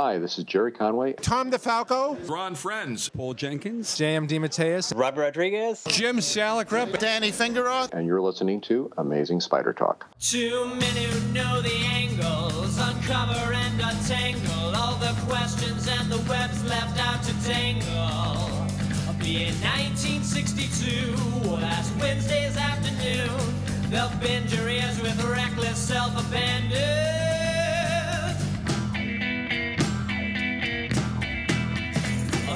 Hi, this is Gerry Conway. Tom DeFalco. Ron Frenz. Paul Jenkins. JM DeMatteis. Robert Rodriguez. Jim Salicrup. Danny Fingeroth. And you're listening to Amazing Spider Talk. Too many who know the angles, uncover and untangle all the questions and the webs left out to tangle. Be in 1962, last Wednesday's afternoon, they'll bend your ears with reckless self-abandon.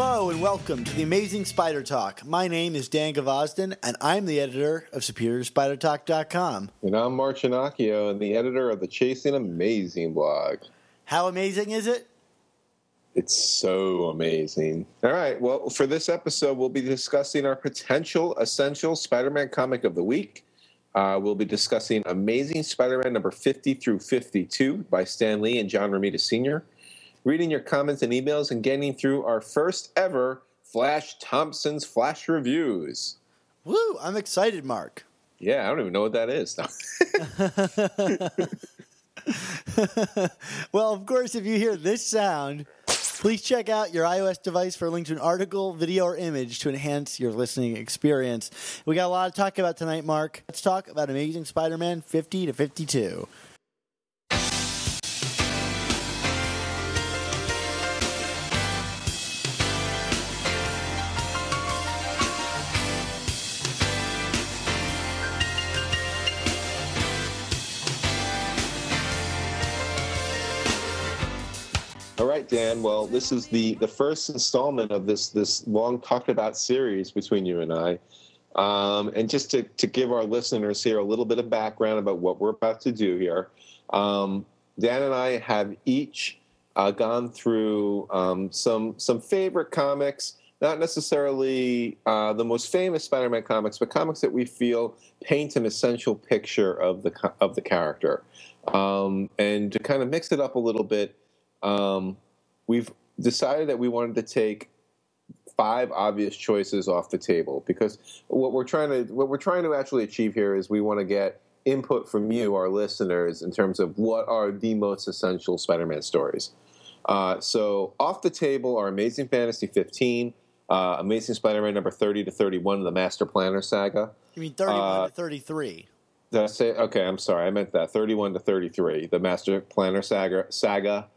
Hello and welcome to the Amazing Spider Talk. My name is Dan Gvozden, and I'm the editor of SuperiorSpiderTalk.com. And I'm Mark Ginocchio, and the editor of the Chasing Amazing blog. How amazing is it? It's so amazing. All right, well, for this episode, we'll be discussing our potential essential Spider Man comic of the week. Uh, we'll be discussing Amazing Spider Man number 50 through 52 by Stan Lee and John Romita Sr., reading your comments and emails, and getting through our first ever Flash Thompson's Flash Reviews. Woo! I'm excited, Mark. Yeah, I don't even know what that is. well, of course, if you hear this sound, please check out your iOS device for a link to an article, video, or image to enhance your listening experience. We got a lot to talk about tonight, Mark. Let's talk about Amazing Spider Man 50 to 52. All right, Dan. Well, this is the the first installment of this this long talked about series between you and I. Um, and just to, to give our listeners here a little bit of background about what we're about to do here, um, Dan and I have each uh, gone through um, some some favorite comics, not necessarily uh, the most famous Spider-Man comics, but comics that we feel paint an essential picture of the of the character, um, and to kind of mix it up a little bit um, we've decided that we wanted to take five obvious choices off the table because what we're trying to what we're trying to actually achieve here is we want to get input from you, our listeners, in terms of what are the most essential Spider-Man stories. Uh, so off the table are Amazing Fantasy 15, uh, Amazing Spider-Man number 30 to 31, the Master Planner saga. You mean 31 Uh, to 33? Did I say? Okay, I'm sorry. I meant that. 31 to 33, the Master Planner saga. saga.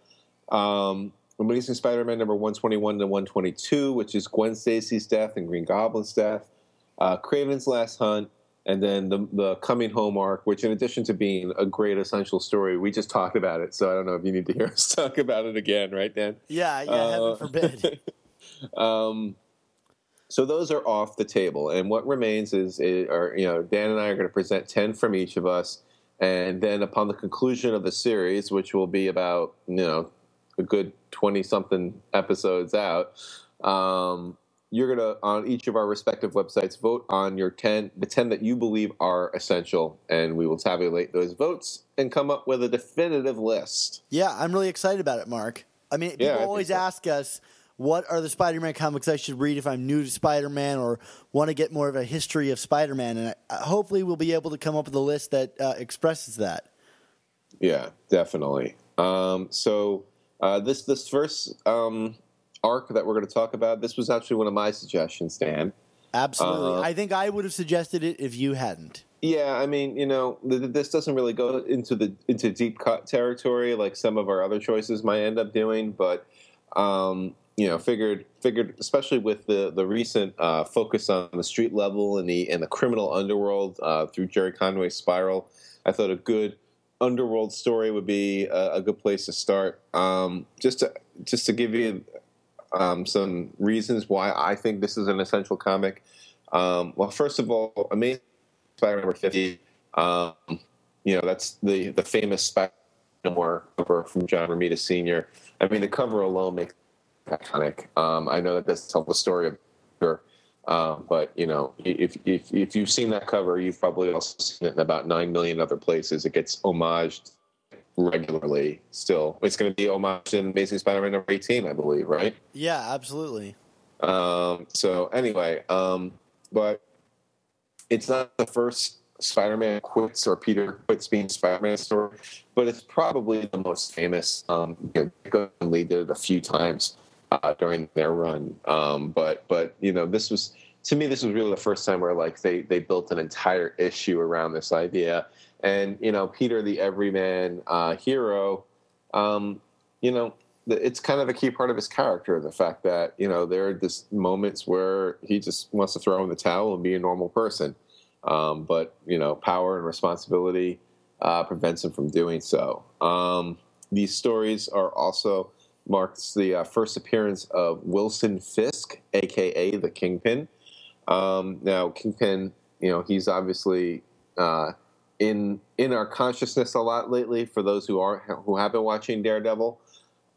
Um, Amazing Spider-Man number 121 to 122, which is Gwen Stacy's death and Green Goblin's death. Uh, Kraven's Last Hunt, and then the the Coming Home arc, which in addition to being a great essential story, we just talked about it. So I don't know if you need to hear us talk about it again, right, Dan? Yeah, yeah, uh, heaven forbid. Um, so those are off the table, and what remains is, is are you know Dan and I are going to present ten from each of us, and then upon the conclusion of the series, which will be about you know a good twenty something episodes out, um, you're gonna on each of our respective websites vote on your ten the ten that you believe are essential, and we will tabulate those votes and come up with a definitive list. Yeah, I'm really excited about it, Mark. I mean, people Yeah, I always so. ask us, what are the Spider Man comics I should read if I'm new to Spider Man or want to get more of a history of Spider Man? And I, hopefully, we'll be able to come up with a list that uh, expresses that. Yeah, definitely. Um, so uh, this this first um, arc that we're going to talk about, this was actually one of my suggestions, Dan. Absolutely. Uh, I think I would have suggested it if you hadn't. Yeah, I mean, you know, th- th- this doesn't really go into the into deep cut territory like some of our other choices might end up doing, but um, you know, figured figured especially with the the recent uh, focus on the street level and the and the criminal underworld uh, through Gerry Conway's Spiral, I thought a good underworld story would be a, a good place to start. Um, just to just to give you um, some reasons why I think this is an essential comic. Um, well, first of all, Amazing Spider-Man number fifty. Um, you know, that's the the famous Spider-Man cover from John Romita Sr. I mean, the cover alone makes iconic. Um, I know that doesn't tell the story of her, Um, but you know, if, if if you've seen that cover, you've probably also seen it in about nine million other places. It gets homaged regularly. Still, it's going to be homaged in Amazing Spider-Man number eighteen, I believe, right? Yeah, absolutely. Um, so anyway, um, but it's not the first Spider-Man quits or Peter quits being Spider-Man story, but it's probably the most famous. Um, you know, Lee did it a few times uh, during their run, um, but but you know this was to me this was really the first time where like they they built an entire issue around this idea, and you know Peter the everyman uh, hero, um, you know it's kind of a key part of his character the fact that you know there are just moments where he just wants to throw in the towel and be a normal person. Um, but you know power and responsibility uh, prevents him from doing so. Um, these stories are also marks the uh, first appearance of wilson fisk aka the kingpin um, now kingpin you know he's obviously uh, in in our consciousness a lot lately for those who are who have been watching daredevil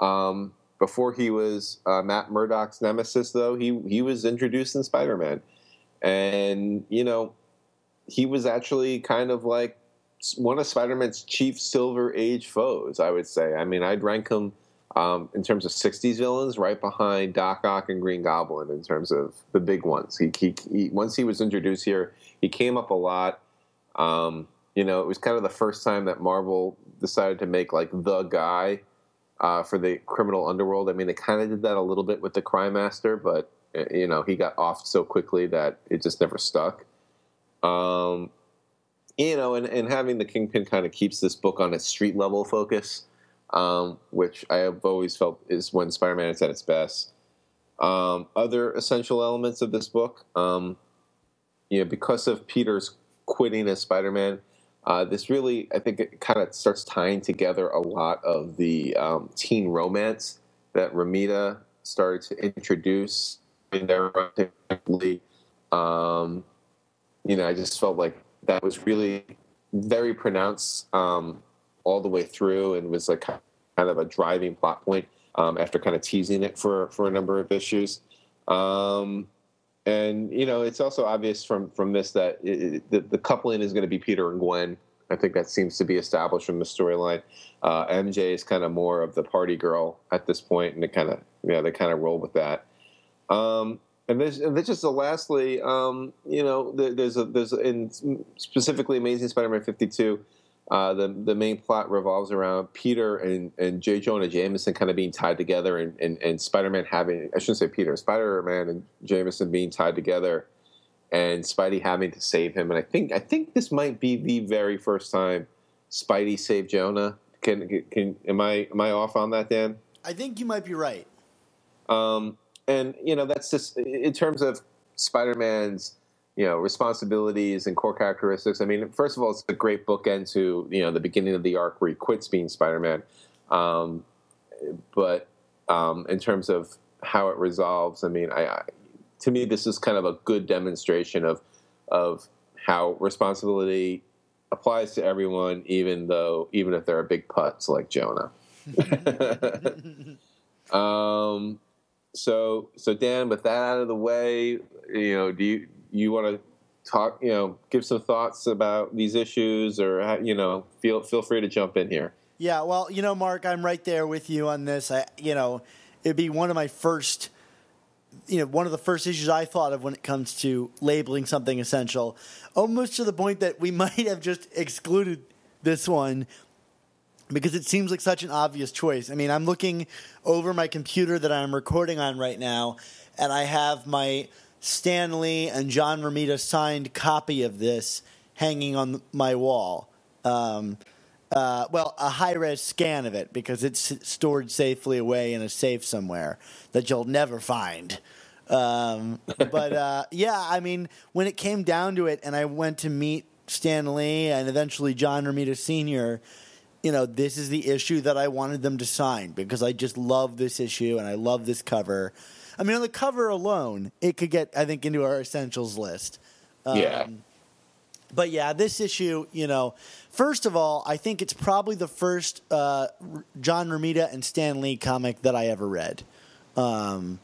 um, before he was uh, Matt Murdock's nemesis, though, he he was introduced in Spider Man, and you know, he was actually kind of like one of Spider Man's chief Silver Age foes. I would say. I mean, I'd rank him um, in terms of '60s villains right behind Doc Ock and Green Goblin in terms of the big ones. He, he, he once he was introduced here, he came up a lot. Um, you know, it was kind of the first time that Marvel decided to make like the guy uh, for the criminal underworld. I mean, they kind of did that a little bit with the Crime Master, but uh, you know, he got off so quickly that it just never stuck. Um, you know, and, and having the Kingpin kind of keeps this book on its street level focus, um, which I have always felt is when Spider-Man is at its best. Um, other essential elements of this book, um, you know, because of Peter's quitting as Spider-Man, uh, this really, I think, it kind of starts tying together a lot of the um, teen romance that Romita started to introduce in their um, you know, I just felt like that was really very pronounced um, all the way through, and was like kind of a driving plot point um, after kind of teasing it for for a number of issues. Um, and you know it's also obvious from from this that it, the, the coupling is going to be Peter and Gwen. I think that seems to be established from the storyline. Uh, MJ is kind of more of the party girl at this point, and they kind of yeah they kind of roll with that. Um, and this, and this just lastly, um, you know, there's a there's in specifically Amazing Spider-Man 52. Uh, the the main plot revolves around Peter and, and J. Jonah Jameson kind of being tied together, and, and, and Spider Man having I shouldn't say Peter, Spider Man and Jameson being tied together, and Spidey having to save him. And I think I think this might be the very first time Spidey saved Jonah. Can can am I am I off on that, Dan? I think you might be right. Um, and you know that's just in terms of Spider Man's you know responsibilities and core characteristics. I mean, first of all, it's a great bookend to you know the beginning of the arc where he quits being Spider Man. Um, but um, in terms of how it resolves, I mean, I, I, to me this is kind of a good demonstration of of how responsibility applies to everyone, even though even if there are big putts like Jonah. um, so so Dan, with that out of the way, you know, do you you want to talk, you know, give some thoughts about these issues, or uh, you know, feel feel free to jump in here. Yeah, well, you know, Mark, I'm right there with you on this. I, you know, it'd be one of my first, you know, one of the first issues I thought of when it comes to labeling something essential, almost to the point that we might have just excluded this one because it seems like such an obvious choice. I mean, I'm looking over my computer that I'm recording on right now, and I have my Stan Lee and John Romita signed copy of this hanging on my wall. Um, uh, well, a high res scan of it because it's stored safely away in a safe somewhere that you'll never find. Um, but uh, yeah, I mean, when it came down to it, and I went to meet Stan Lee and eventually John Romita Sr., you know, this is the issue that I wanted them to sign because I just love this issue and I love this cover. I mean, on the cover alone, it could get, I think, into our essentials list. Um, yeah. But yeah, this issue, you know, first of all, I think it's probably the first uh, John Romita and Stan Lee comic that I ever read. Um,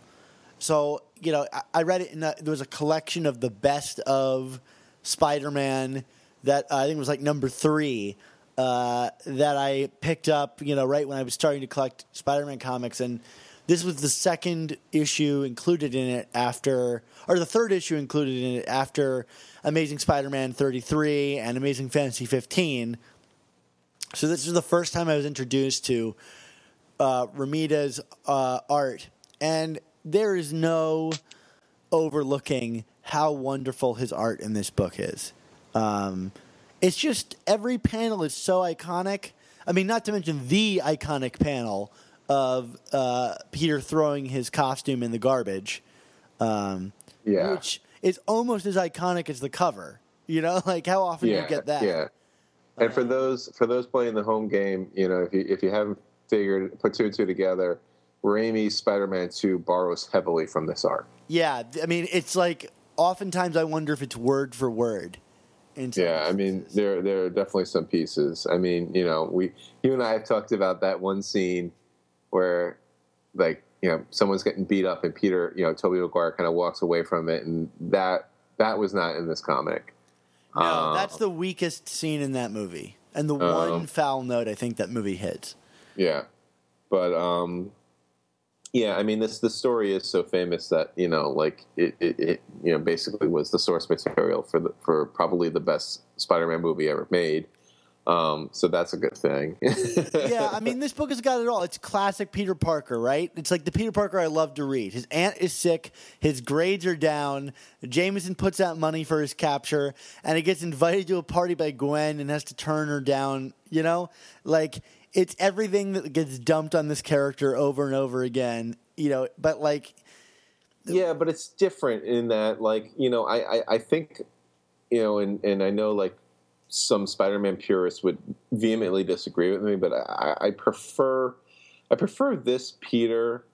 so you know, I, I read it in a, there was a collection of the best of Spider-Man that uh, I think was like number three uh, that I picked up, you know, right when I was starting to collect Spider-Man comics, and this was the second issue included in it after, or the third issue included in it after Amazing Spider-Man 33 and Amazing Fantasy 15. So this is the first time I was introduced to uh, Romita's uh, art, and there is no overlooking how wonderful his art in this book is. Um, it's just every panel is so iconic. I mean, not to mention the iconic panel of uh, Peter throwing his costume in the garbage, um, Yeah. which is almost as iconic as the cover. You know, like how often do yeah, you get that? Yeah. And for those for those playing the home game, you know, if you if you haven't figured put two and two together, Raimi's Spider-Man Two borrows heavily from this art. Yeah, I mean, it's like oftentimes I wonder if it's word for word. Yeah, I mean, there there are definitely some pieces. I mean, you know, we you and I have talked about that one scene where, like, you know, someone's getting beat up, and Peter, you know, Tobey Maguire kind of walks away from it, and that that was not in this comic. no, Uh, that's the weakest scene in that movie, and the Um, one foul note I think that movie hits. Yeah, but um, yeah, I mean, this the story is so famous that you know, like it, it, it you know, basically was the source material for the for probably the best Spider-Man movie ever made. Um, so that's a good thing. yeah, I mean, this book has got it all. It's classic Peter Parker, right? It's like the Peter Parker I love to read. His aunt is sick, his grades are down. Jameson puts out money for his capture, and he gets invited to a party by Gwen and has to turn her down. You know, like it's everything that gets dumped on this character over and over again. You know, but like, yeah, but it's different in that, like, you know, I, I, I think, you know, and, and I know, like, some Spider-Man purists would vehemently disagree with me, but I, I prefer, I prefer this Peter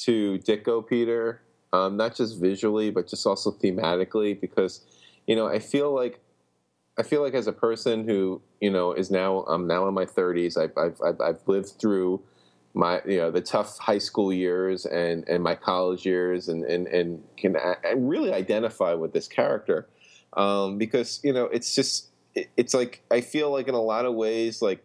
to Ditko Peter, um, not just visually, but just also thematically, because, you know, I feel like, I feel like as a person who, you know, is now, I'm now in my 30s, I've, I've, I've, I've lived through my you know the tough high school years and and my college years and and and can and really identify with this character um, because you know it's just it's like I feel like in a lot of ways like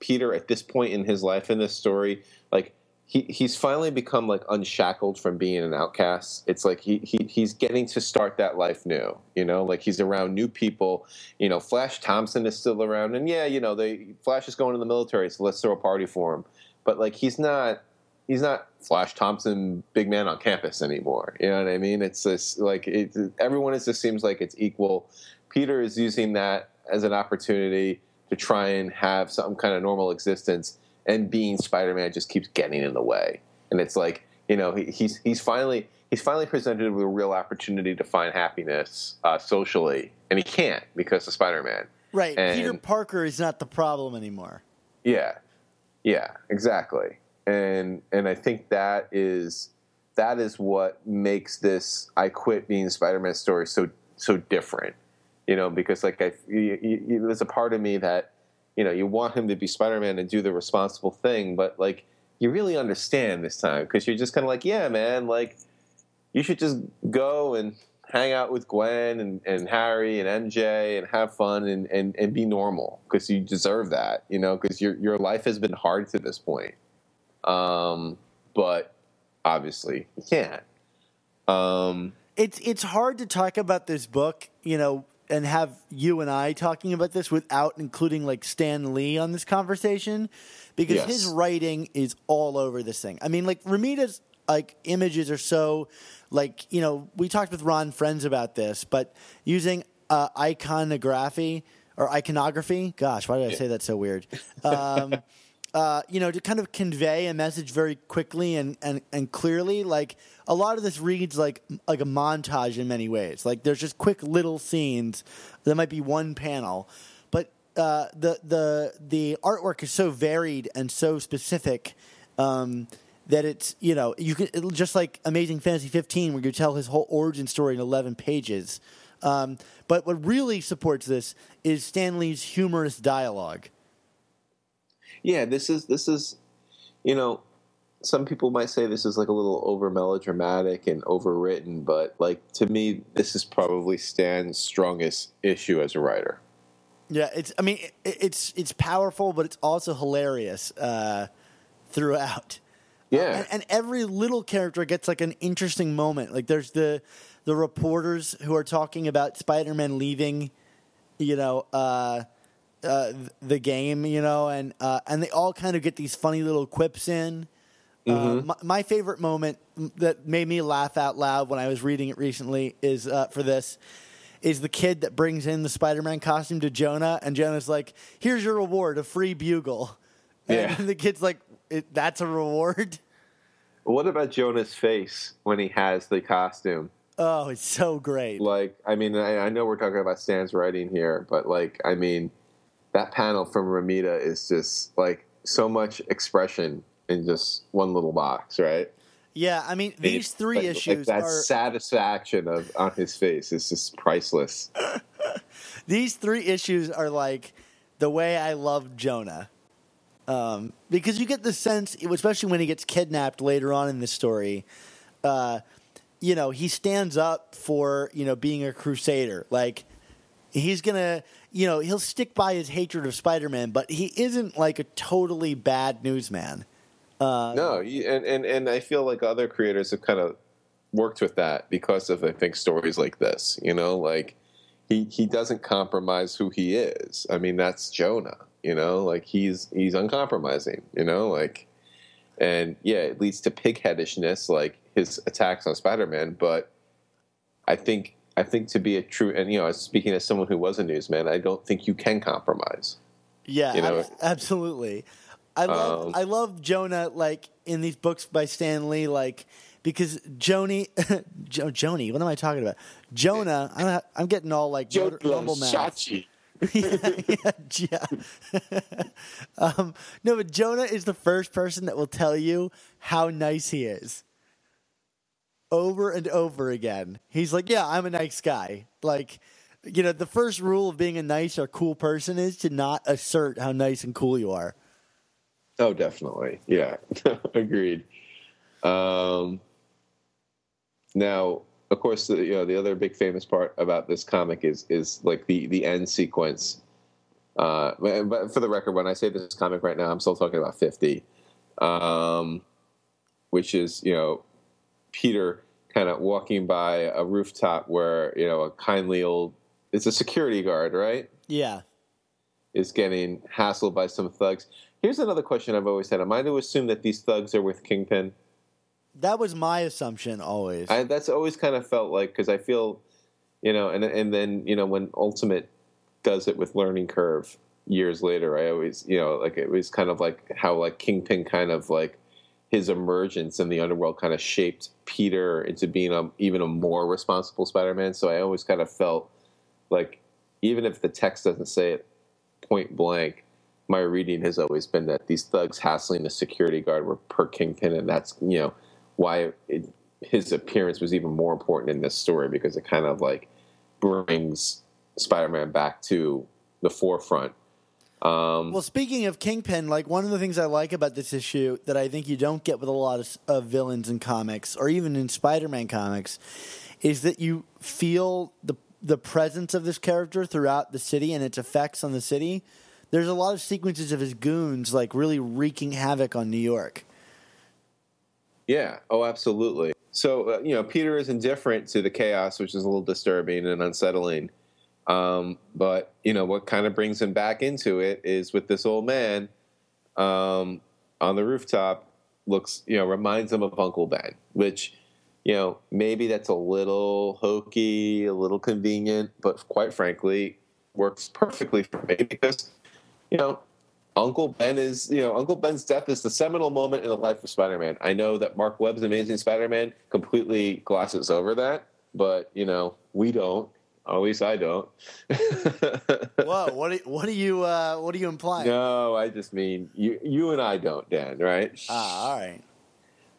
Peter at this point in his life in this story like he he's finally become like unshackled from being an outcast it's like he, he he's getting to start that life new you know like he's around new people you know Flash Thompson is still around and yeah you know they Flash is going to the military so let's throw a party for him but like he's not he's not Flash Thompson, big man on campus anymore. You know what I mean? It's just like it, everyone is just seems like it's equal. Peter is using that as an opportunity to try and have some kind of normal existence, and being Spider Man just keeps getting in the way. And it's like you know he, he's he's finally he's finally presented with a real opportunity to find happiness uh, socially, and he can't because of Spider Man. right? And- Peter Parker is not the problem anymore. Yeah, yeah, exactly. And and I think that is that is what makes this I quit being Spider-Man story so so different. You know, because like I, there's a part of me that you know you want him to be Spider-Man and do the responsible thing, but like you really understand this time because you're just kind of like, yeah, man, like you should just go and hang out with Gwen and, and Harry and MJ and have fun and, and, and be normal because you deserve that, you know, because your, your life has been hard to this point. Um, but obviously you can't. Um, it's it's hard to talk about this book, you know, and have you and I talking about this without including like Stan Lee on this conversation because Yes. his writing is all over this thing. I mean, like Romita's like images are so like, you know, we talked with Ron Friends about this, but using uh, iconography or iconography, gosh, why did I say that so weird? Um, uh, you know, to kind of convey a message very quickly and, and, and clearly. Like a lot of this reads like like a montage in many ways. Like there's just quick little scenes. There might be one panel, but uh, the the the artwork is so varied and so specific. Um, that it's you know you can just like Amazing Fantasy 15 where you tell his whole origin story in 11 pages. Um, but what really supports this is Stan Lee's humorous dialogue. Yeah, this is, this is, you know, some people might say this is like a little over melodramatic and overwritten, but like to me, this is probably Stan's strongest issue as a writer. Yeah, it's. I mean, it, it's it's powerful, but it's also hilarious uh, throughout. Yeah, and, and every little character gets like an interesting moment. Like there's the the reporters who are talking about Spider-Man leaving, you know, uh, uh, the game, you know, and uh, and they all kind of get these funny little quips in. Uh, my, my favorite moment that made me laugh out loud when I was reading it recently is uh, for this is the kid that brings in the Spider-Man costume to Jonah, and Jonah's like, "Here's your reward, a free bugle." And Yeah. the kid's like, it, "That's a reward." What about Jonah's face when he has the costume? Oh, it's so great. Like, I mean, I, I know we're talking about Stan's writing here, but like, I mean, that panel from Romita is just like so much expression in just one little box, right? Yeah, I mean, these three Like- issues like that are satisfaction of on his face is just priceless. these three issues are like the way I love Jonah. Um, because you get the sense, especially when he gets kidnapped later on in the story, uh, you know, he stands up for, you know, being a crusader. Like, he's gonna, you know, he'll stick by his hatred of Spider Man, but he isn't like a totally bad newsman. Uh, No, and, and and I feel like other creators have kind of worked with that because of I think stories like this. You know, like he he doesn't compromise who he is. I mean, that's Jonah. You know, like he's he's uncompromising. You know, like and yeah, it leads to pigheadishness, like his attacks on Spider-Man. But I think I think to be a true and you know, speaking as someone who was a newsman, I don't think you can compromise. Yeah, You know? ab- absolutely. I love Um, I love Jonah like in these books by Stan Lee like because Joni jo, Joni what am I talking about Jonah I'm, I'm getting all like motor- mumble mouth. yeah, yeah, yeah. um, no, but Jonah is the first person that will tell you how nice he is. Over and over again. He's like, Yeah, I'm a nice guy. Like, you know, the first rule of being a nice or cool person is to not assert how nice and cool you are. Oh, definitely. Yeah, agreed. Um, now, of course, the, you know the other big famous part about this comic is is like the the end sequence. Uh, but for the record, when I say this comic right now, I'm still talking about 50, um, which is you know Peter kind of walking by a rooftop where you know a kindly old it's a security guard, right? Yeah. is getting hassled by some thugs. Here's another question I've always had: Am I to assume that these thugs are with Kingpin? That was my assumption always. I, that's always kind of felt like because I feel, you know, and and then you know when Ultimate does it with Learning Curve years later, I always you know like it was kind of like how like Kingpin kind of like his emergence in the underworld kind of shaped Peter into being a, even a more responsible Spider-Man. So I always kind of felt like even if the text doesn't say it point blank, my reading has always been that these thugs hassling the security guard were per Kingpin, and that's you know why it, his appearance was even more important in this story because it kind of like brings Spider-Man back to the forefront. Um, Well, speaking of Kingpin, like one of the things I like about this issue that I think you don't get with a lot of, of villains in comics or even in Spider-Man comics is that you feel the the presence of this character throughout the city and its effects on the city. There's a lot of sequences of his goons like really wreaking havoc on New York. Yeah. Oh, absolutely. So uh, you know, Peter is indifferent to the chaos, which is a little disturbing and unsettling. Um, but you know, what kind of brings him back into it is with this old man um, on the rooftop. Looks, you know, reminds him of Uncle Ben, which you know maybe that's a little hokey, a little convenient, but quite frankly, works perfectly for me because you know Uncle Ben is, you know, Uncle Ben's death is the seminal moment in the life of Spider-Man. I know that Marc Webb's Amazing Spider-Man completely glosses over that, but you know, we don't. At least I don't. Whoa, what are, what are you uh, what are you implying? no, I just mean you. You and I don't, Dan. Right? Ah, all right.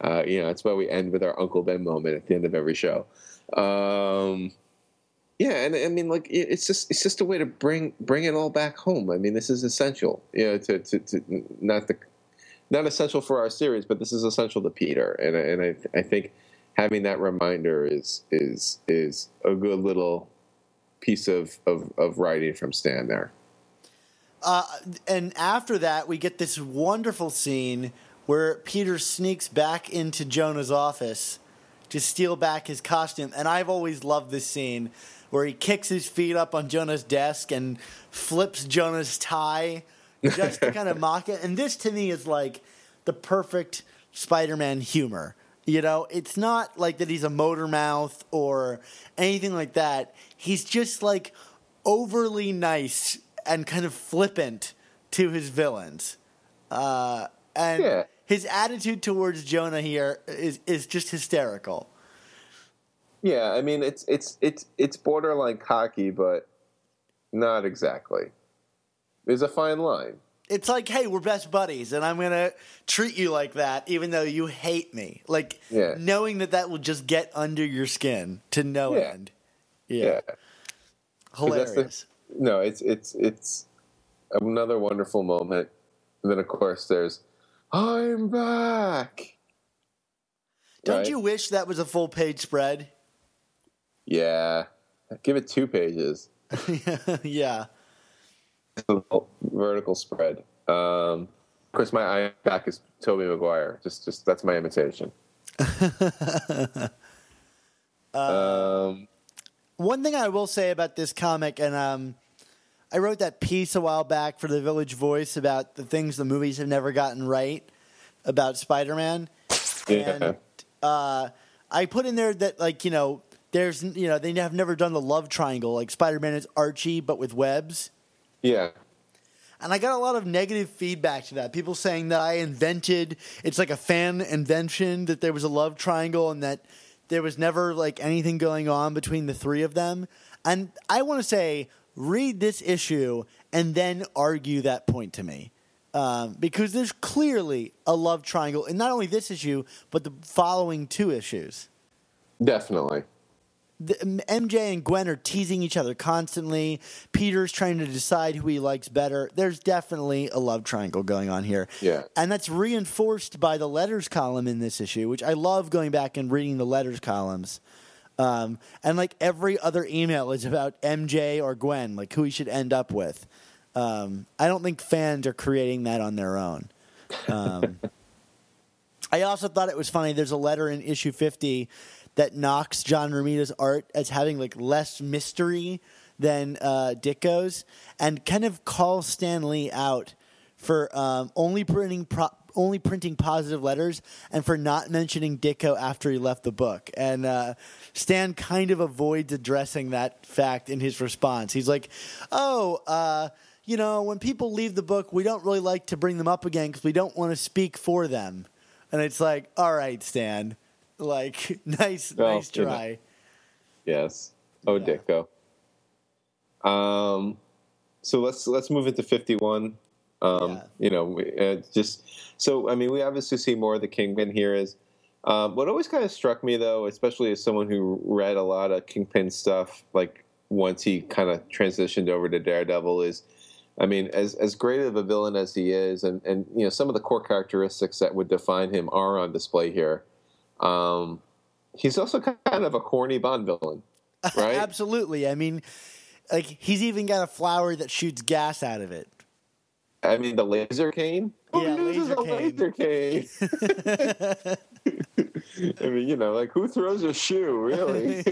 Uh, you know, that's why we end with our Uncle Ben moment at the end of every show. Um, yeah, and I mean, like it's just it's just a way to bring bring it all back home. I mean, this is essential. You know, to to, to not the not essential for our series, but this is essential to Peter, and and I I think having that reminder is is is a good little piece of of, of writing from Stan there. Uh, and after that, we get this wonderful scene where Peter sneaks back into Jonah's office to steal back his costume. And I've always loved this scene where he kicks his feet up on Jonah's desk and flips Jonah's tie just to kind of mock it. And this to me is like the perfect Spider Man humor. You know, it's not like that he's a motor mouth or anything like that. He's just like overly nice and kind of flippant to his villains. Uh, and Yeah. his attitude towards Jonah here is, is just hysterical. Yeah, I mean it's it's it's it's borderline cocky, but not exactly. There's a fine line. It's like, hey, we're best buddies, and I'm gonna treat you like that, even though you hate me. Like Yeah. knowing that that will just get under your skin to no Yeah. end. Yeah, Yeah. that's the- hilarious. No, it's it's it's another wonderful moment. And then of course there's I'm back. Don't Right? you wish that was a full page spread? Yeah. Give it two pages. yeah. Vertical spread. Um, of course, my eye back is Tobey Maguire. Just, just that's my imitation. um, One thing I will say about this comic, and um, I wrote that piece a while back for the Village Voice about the things the movies have never gotten right about Spider Man. yeah. And uh, I put in there that, like, you know, there's, you know, they have never done the love triangle. Like, Spider Man is Archie, but with webs. yeah. And I got a lot of negative feedback to that. People saying that I invented, it's like a fan invention that there was a love triangle and that there was never like anything going on between the three of them. And I want to say, read this issue and then argue that point to me. Um, because there's clearly a love triangle in not only this issue, but the following two issues Definitely. The, MJ and Gwen are teasing each other constantly. Peter's trying to decide who he likes better. There's definitely a love triangle going on here. Yeah. And that's reinforced by the letters column in this issue, which I love going back and reading the letters columns. Um, and like every other email is about MJ or Gwen, like who he should end up with. Um, I don't think fans are creating that on their own. Um, I also thought it was funny. There's a letter in issue 50 that knocks John Romita's art as having like less mystery than uh, Ditko's, and kind of calls Stan Lee out for um, only printing pro- only printing positive letters and for not mentioning Ditko after he left the book. And uh, Stan kind of avoids addressing that fact in his response. He's like, "Oh." Uh, you know, when people leave the book, we don't really like to bring them up again because we don't want to speak for them. And it's like, all right, Stan, like, nice, Well, nice you know. try. Yes. Oh, Yeah. Ditko. Um, so let's let's move into fifty one. Um, Yeah. You know, we, uh, just so I mean, we obviously see more of the Kingpin here. Is um, what always kind of struck me though, especially as someone who read a lot of Kingpin stuff, like once he kind of transitioned over to Daredevil, is I mean, as as great of a villain as he is, and and you know, some of the core characteristics that would define him are on display here. Um, he's also kind of a corny Bond villain, right? Absolutely. I mean, like, he's even got a flower that shoots gas out of it. I mean, the laser cane. Who Yeah, uses laser a cane. laser cane? I mean, you know, like who throws a shoe, really?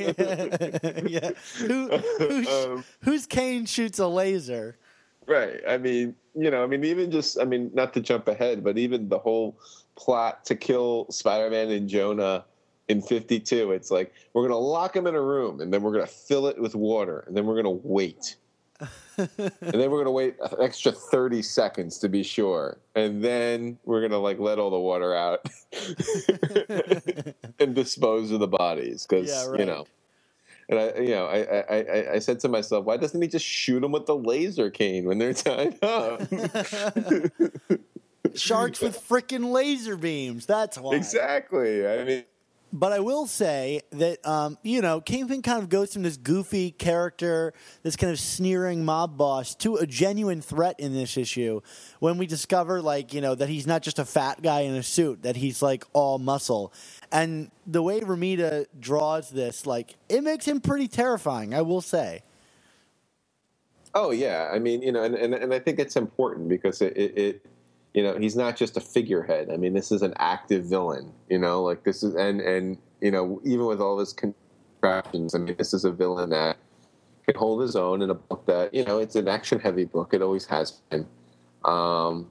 yeah. Who, who Um, whose cane shoots a laser? right. I mean, you know, I mean, even just, I mean, not to jump ahead, but even the whole plot to kill Spider-Man and Jonah in 52, it's like we're going to lock him in a room and then we're going to fill it with water and then we're going to wait. and then we're going to wait an extra 30 seconds to be sure. And then we're going to like let all the water out and dispose of the bodies because, Yeah, you know. And I, you know, I, I, I, I said to myself, why doesn't he just shoot them with the laser cane when they're tied up? Sharks with freaking laser beams. That's why. exactly. I mean, But I will say that um, you know Kingpin kind of goes from this goofy character, this kind of sneering mob boss, to a genuine threat in this issue. When we discover, like you know, that he's not just a fat guy in a suit, that he's like all muscle, and the way Romita draws this, like it makes him pretty terrifying. I will say. Oh yeah, I mean, you know, and, and, and I think it's important because it, it, it, you know, he's not just a figurehead. I mean, this is an active villain. You know, like this is, and and you know, even with all his contractions, I mean, this is a villain that can hold his own in a book that you know, it's an action-heavy book. It always has been, um,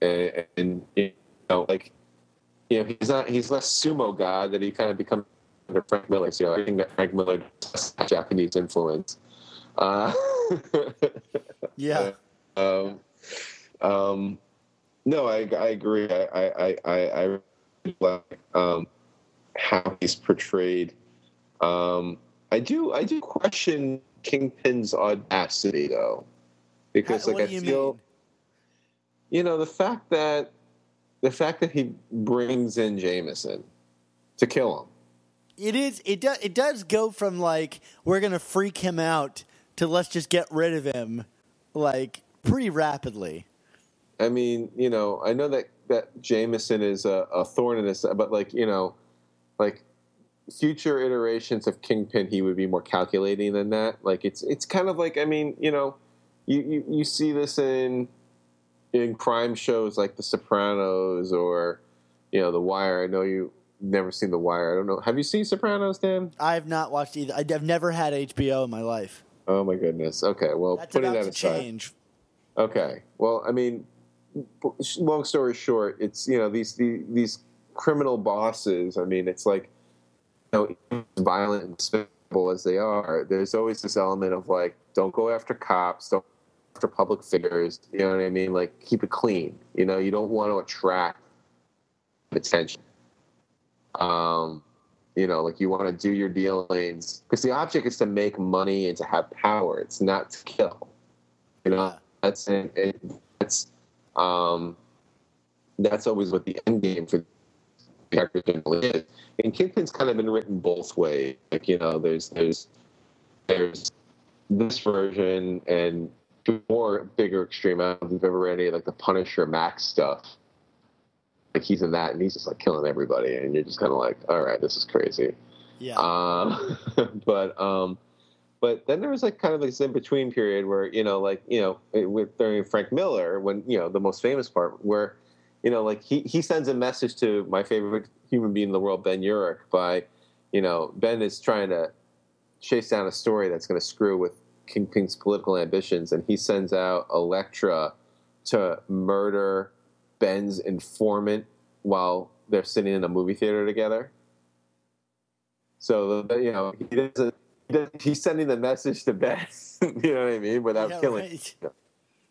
and, and you know, like, you know, he's not, he's less sumo god that he kind of becomes under Frank Miller. So you know, I think that Frank Miller has Japanese influence. Uh, Yeah. um, um, no, I, I agree. I, I, I, I like um, how he's portrayed. Um, I do, I do question Kingpin's audacity, though, because How- like I you feel, mean? you know, the fact that the fact that he brings in Jameson to kill him. It is. It does. It does go from like we're gonna freak him out to let's just get rid of him, like pretty rapidly. I mean, you know, I know that that Jameson is a, a thorn in his, but like, you know, like future iterations of Kingpin, he would be more calculating than that. Like, it's it's kind of like, I mean, you know, you you, you see this in in crime shows like The Sopranos or you know The Wire. I know you never seen The Wire. I don't know. Have you seen Sopranos, Dan? I have not watched either. I've never had HBO in my life. Oh my goodness. Okay, well, That's putting that aside. change. Okay. Well, I mean, long story short, it's you know these these, these criminal bosses. I mean, it's like you know, violent and despicable as they are. There's always this element of like, don't go after cops, don't go after public figures. You know what I mean? Like, keep it clean. You know, you don't want to attract attention. Um, you know, like you want to do your dealings because the object is to make money and to have power. It's not to kill. You know, that's it, it, um, that's always what the end game for the character generally is. And Kingpin's kind of been written both ways. Like you know, there's there's there's this version and more bigger extreme. I don't know if you've ever read any like the Punisher Max stuff. Like he's in that and he's just like killing everybody, and you're just kind of like, all right, this is crazy. Yeah. Uh, but um, but then there was like kind of this in between period where you know, like you know, eh, with during Frank Miller, when you know the most famous part where you know, like he he sends a message to my favorite human being in the world, Ben Urich, by you know, Ben is trying to chase down a story that's going to screw with Kingpin's political ambitions, and he sends out Elektra to murder Ben's informant while they're sitting in a movie theater together. So you know he doesn't. He's sending the message to Ben. you know what I mean? Without Yeah, killing. right.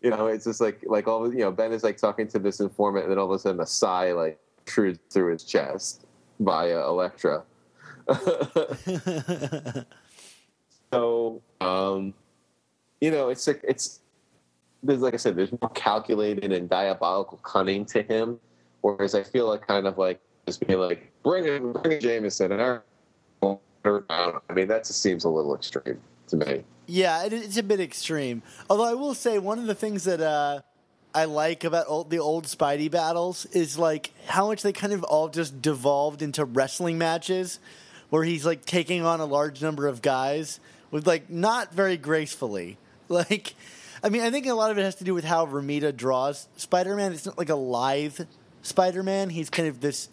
You know, it's just like like all you know. Ben is like talking to this informant, and then all of a sudden a sai like intrudes through his chest via Elektra. so um, you know, it's like it's there's like I said, there's more calculated and diabolical cunning to him, whereas I feel like kind of like just being like bring in bring in Jameson and our I mean that just seems a little extreme to me. Yeah, it, it's a bit extreme. Although I will say one of the things that uh, I like about old, the old Spidey battles is like how much they kind of all just devolved into wrestling matches, where he's like taking on a large number of guys with like not very gracefully. Like, I mean, I think a lot of it has to do with how Romita draws Spider-Man. It's not like a lithe Spider-Man. He's kind of this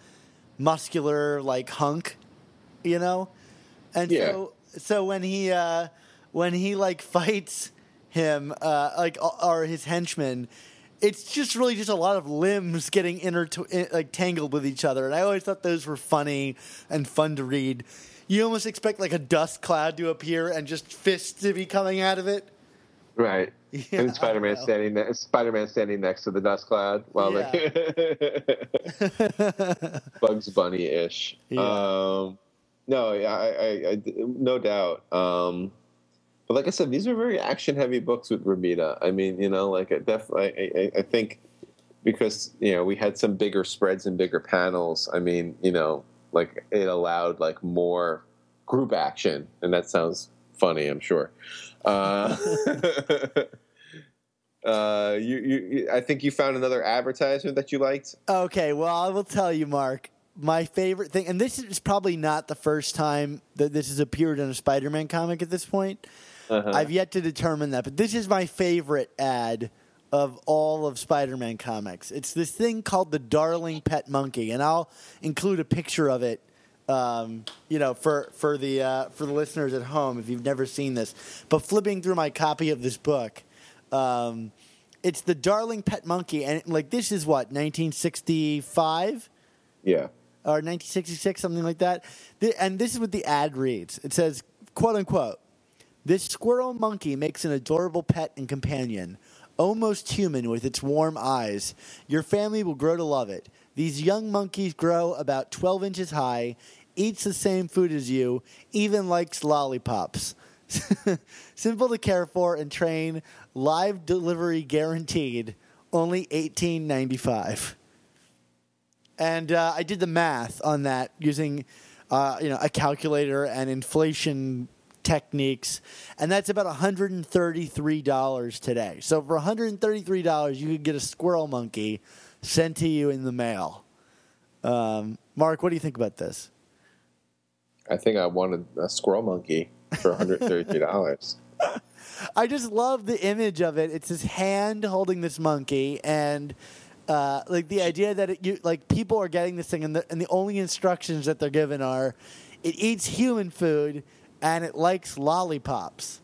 muscular like hunk, you know. And Yeah. so, so when he uh, when he like fights him, uh, like or his henchmen, it's just really just a lot of limbs getting inter like tangled with each other. And I always thought those were funny and fun to read. You almost expect like a dust cloud to appear and just fists to be coming out of it. Right. Yeah, and Spider Man standing ne- Spider Man standing next to the dust cloud while they Bugs Bunny ish. Yeah. Um, no, yeah, I, I, I, no doubt. Um, but like I said, these are very action heavy books with Romita. I mean, you know, like I definitely, I, I, I think because you know we had some bigger spreads and bigger panels. I mean, you know, like it allowed like more group action, and that sounds funny, I'm sure. Uh, uh, you, you, I think you found another advertisement that you liked. Okay, well, I will tell you, Mark. My favorite thing, and this is probably not the first time that this has appeared in a Spider-Man comic at this point. Uh-huh. I've yet to determine that, but this is my favorite ad of all of Spider-Man comics. It's this thing called the Darling Pet Monkey, and I'll include a picture of it. Um, you know, for for the uh, for the listeners at home, if you've never seen this, but flipping through my copy of this book, um, it's the Darling Pet Monkey, and like this is what 1965 Yeah. Or 1966, something like that. And this is what the ad reads. It says, "quote unquote." This squirrel monkey makes an adorable pet and companion, almost human with its warm eyes. Your family will grow to love it. These young monkeys grow about 12 inches high, eats the same food as you, even likes lollipops. Simple to care for and train, live delivery guaranteed, only 18.95 and uh, I did the math on that using, uh, you know, a calculator and inflation techniques, and that's about one hundred and thirty-three dollars today. So for one hundred and thirty-three dollars, you could get a squirrel monkey sent to you in the mail. Um, Mark, what do you think about this? I think I wanted a squirrel monkey for $133. I just love the image of it. It's his hand holding this monkey, and uh, like the idea that it, you like people are getting this thing, and the, and the only instructions that they're given are, it eats human food and it likes lollipops.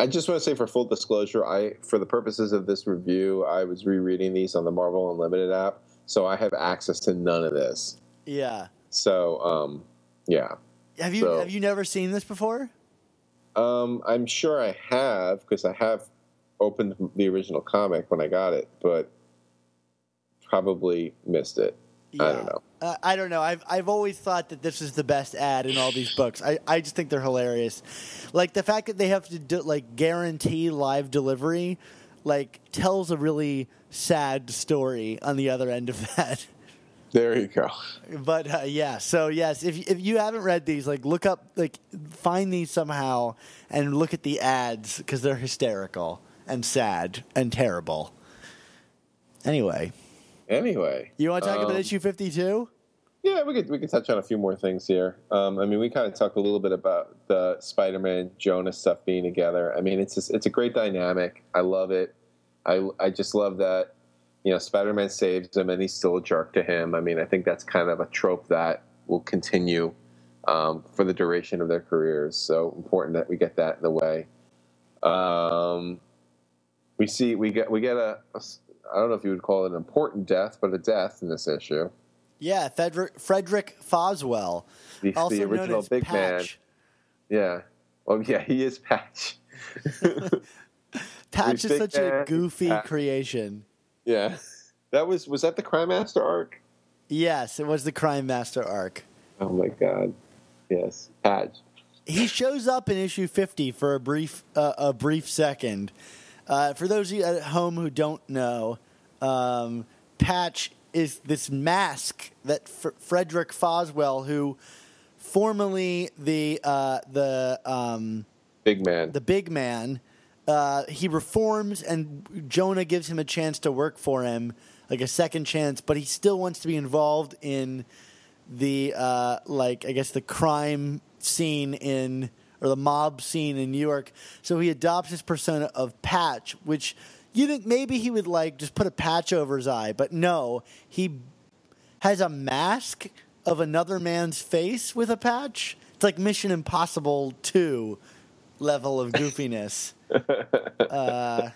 I just want to say, for full disclosure, I, for the purposes of this review, I was rereading these on the Marvel Unlimited app, so I have access to none of this. Yeah. So, um, yeah, Have you So- have you never seen this before? um, I'm sure I have because I have opened the original comic when I got it, but probably missed it. I don't know. Uh, I don't know. I've I've always thought that this is the best ad in all these books. I, I just think they're hilarious. Like the fact that they have to do, like guarantee live delivery, like tells a really sad story on the other end of that. There you go. But uh, yeah, so yes, if if you haven't read these, like look up, like find these somehow and look at the ads because they're hysterical and sad and terrible. Anyway, Anyway, you want to talk about um, issue fifty two? Yeah, we could we could touch on a few more things here. Um, I mean, we kind of talked a little bit about the Spider-Man Jonah stuff being together. I mean, it's just, it's a great dynamic. I love it. I I just love that you know Spider-Man saves him and he's still a jerk to him. I mean, I think that's kind of a trope that will continue um, for the duration of their careers. So important that we get that in the way. Um, we see we get we get a, a I don't know if you would call it an important death, but a death in this issue. Yeah, Frederick Frederick Foswell, The, also the known original as big man. Yeah. Oh yeah, he is Patch. Patch is such a goofy Patch. creation. yeah. That was was that the Crime Master arc? Yes, it was the Crime Master arc. Oh my god. Yes. Patch. He shows up in issue 50 for a brief uh, a brief second. Uh, for those of you at home who don't know, um, Patch is this mask that F- Frederick Foswell, who formerly the uh, the um, Big man. the big man, uh, he reforms, and Jonah gives him a chance to work for him, like a second chance, but he still wants to be involved in the uh, like I guess the crime scene in or the mob scene in New York. So he adopts his persona of Patch, which you think maybe he would like just put a patch over his eye, but no, he has a mask of another man's face with a patch. It's like Mission Impossible 2 level of goofiness. uh,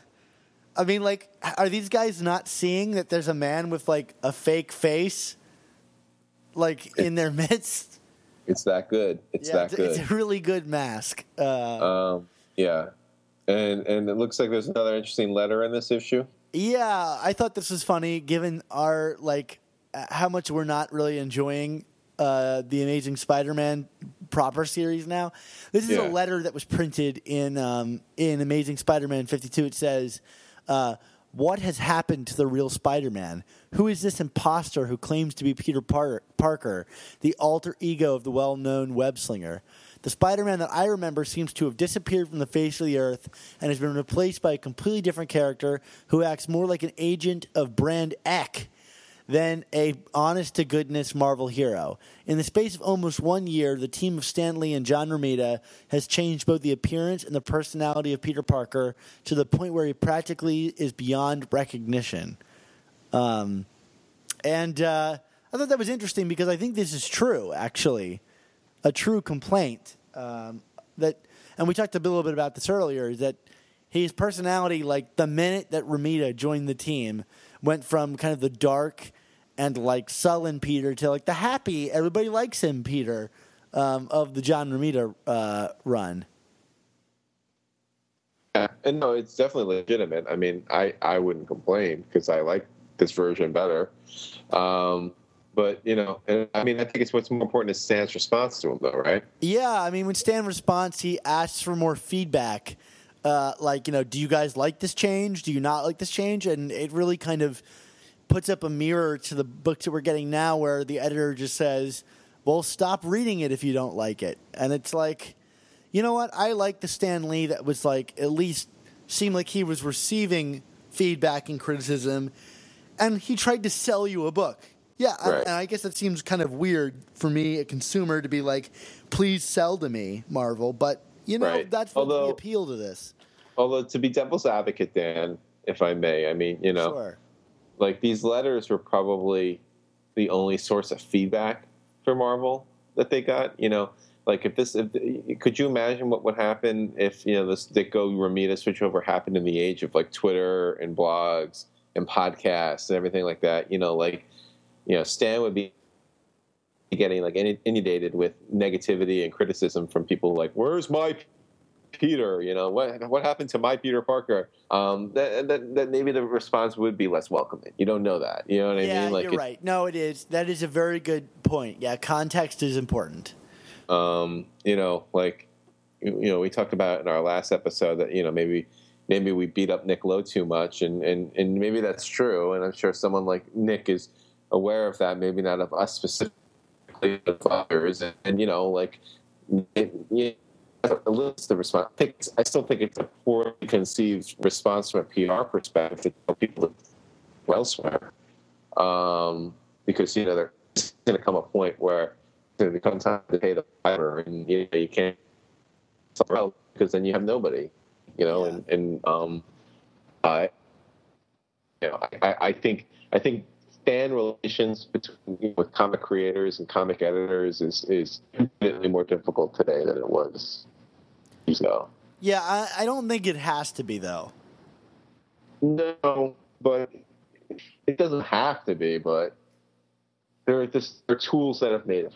I mean, like, are these guys not seeing that there's a man with like a fake face, like in their midst? It's that good. It's yeah, that it's, good. it's a really good mask. Uh, um yeah. And and it looks like there's another interesting letter in this issue. yeah, I thought this was funny, given our like how much we're not really enjoying uh, the Amazing Spider-Man proper series now. This is Yeah. a letter that was printed in um, in Amazing Spider-Man 52. It says, uh, What has happened to the real Spider Man? Who is this imposter who claims to be Peter Par- Parker, the alter ego of the well known web slinger? The Spider Man that I remember seems to have disappeared from the face of the earth and has been replaced by a completely different character who acts more like an agent of Brand Echh than a honest to goodness Marvel hero. In the space of almost one year, the team of Stan Lee and John Romita has changed both the appearance and the personality of Peter Parker to the point where he practically is beyond recognition. Um, and uh, I thought that was interesting because I think this is true, actually, a true complaint um, that, and we talked a little bit about this earlier, is that his personality, like the minute that Romita joined the team, went from kind of the dark and like sullen Peter to like the happy, everybody likes him Peter um, of the John Romita uh, run. Yeah, and no, it's definitely legitimate. I mean, I I wouldn't complain because I like this version better. Um, but you know, and I mean, I think it's what's more important is Stan's response to him, though, right? Yeah, I mean, when Stan responds, he asks for more feedback. Uh, like, you know, do you guys like this change? Do you not like this change? And it really kind of puts up a mirror to the books that we're getting now, where the editor just says, "Well, stop reading it if you don't like it." And it's like, you know what? I like the Stan Lee that was like at least seemed like he was receiving feedback and criticism, and he tried to sell you a book. Yeah, I- and I guess that seems kind of weird for me, a consumer, to be like, "Please sell to me, Marvel." But you know, Right. that's what the appeal to this. Although to be devil's advocate, Dan, if I may, I mean, you know, Sure. like these letters were probably the only source of feedback for Marvel that they got. You know, like if this, if, could you imagine what would happen if you know this Ditko Romita switchover happened in the age of like Twitter and blogs and podcasts and everything like that? You know, like you know, Stan would be getting like inundated with negativity and criticism from people like, "Where's my Peter? You know, what what happened to my Peter Parker?" Um, that, that that maybe the response would be less welcoming. You don't know that. You know what I yeah, mean? Like you're right. No, it is. That is a very good point. Yeah, context is important. um, you know, like you know, we talked about in our last episode that you know maybe maybe we beat up Nick Lowe too much, and and and maybe that's true. And I'm sure someone like Nick is aware of that. Maybe not of us specifically, of others. And, and you know, like it, you elicits the response. I, think I still think it's a poorly conceived response from a PR perspective to tell people to go elsewhere, um, because you know there's going to come a point where it's going to become time to pay the fiber, and you know you can't because then you have nobody, you know, Yeah. and and um, I, you know, I, I think I think fan relations between with comic creators and comic editors is is infinitely more difficult today than it was years ago. Yeah, I, I don't think it has to be though. No, but it doesn't have to be. But there are just there are tools that have made it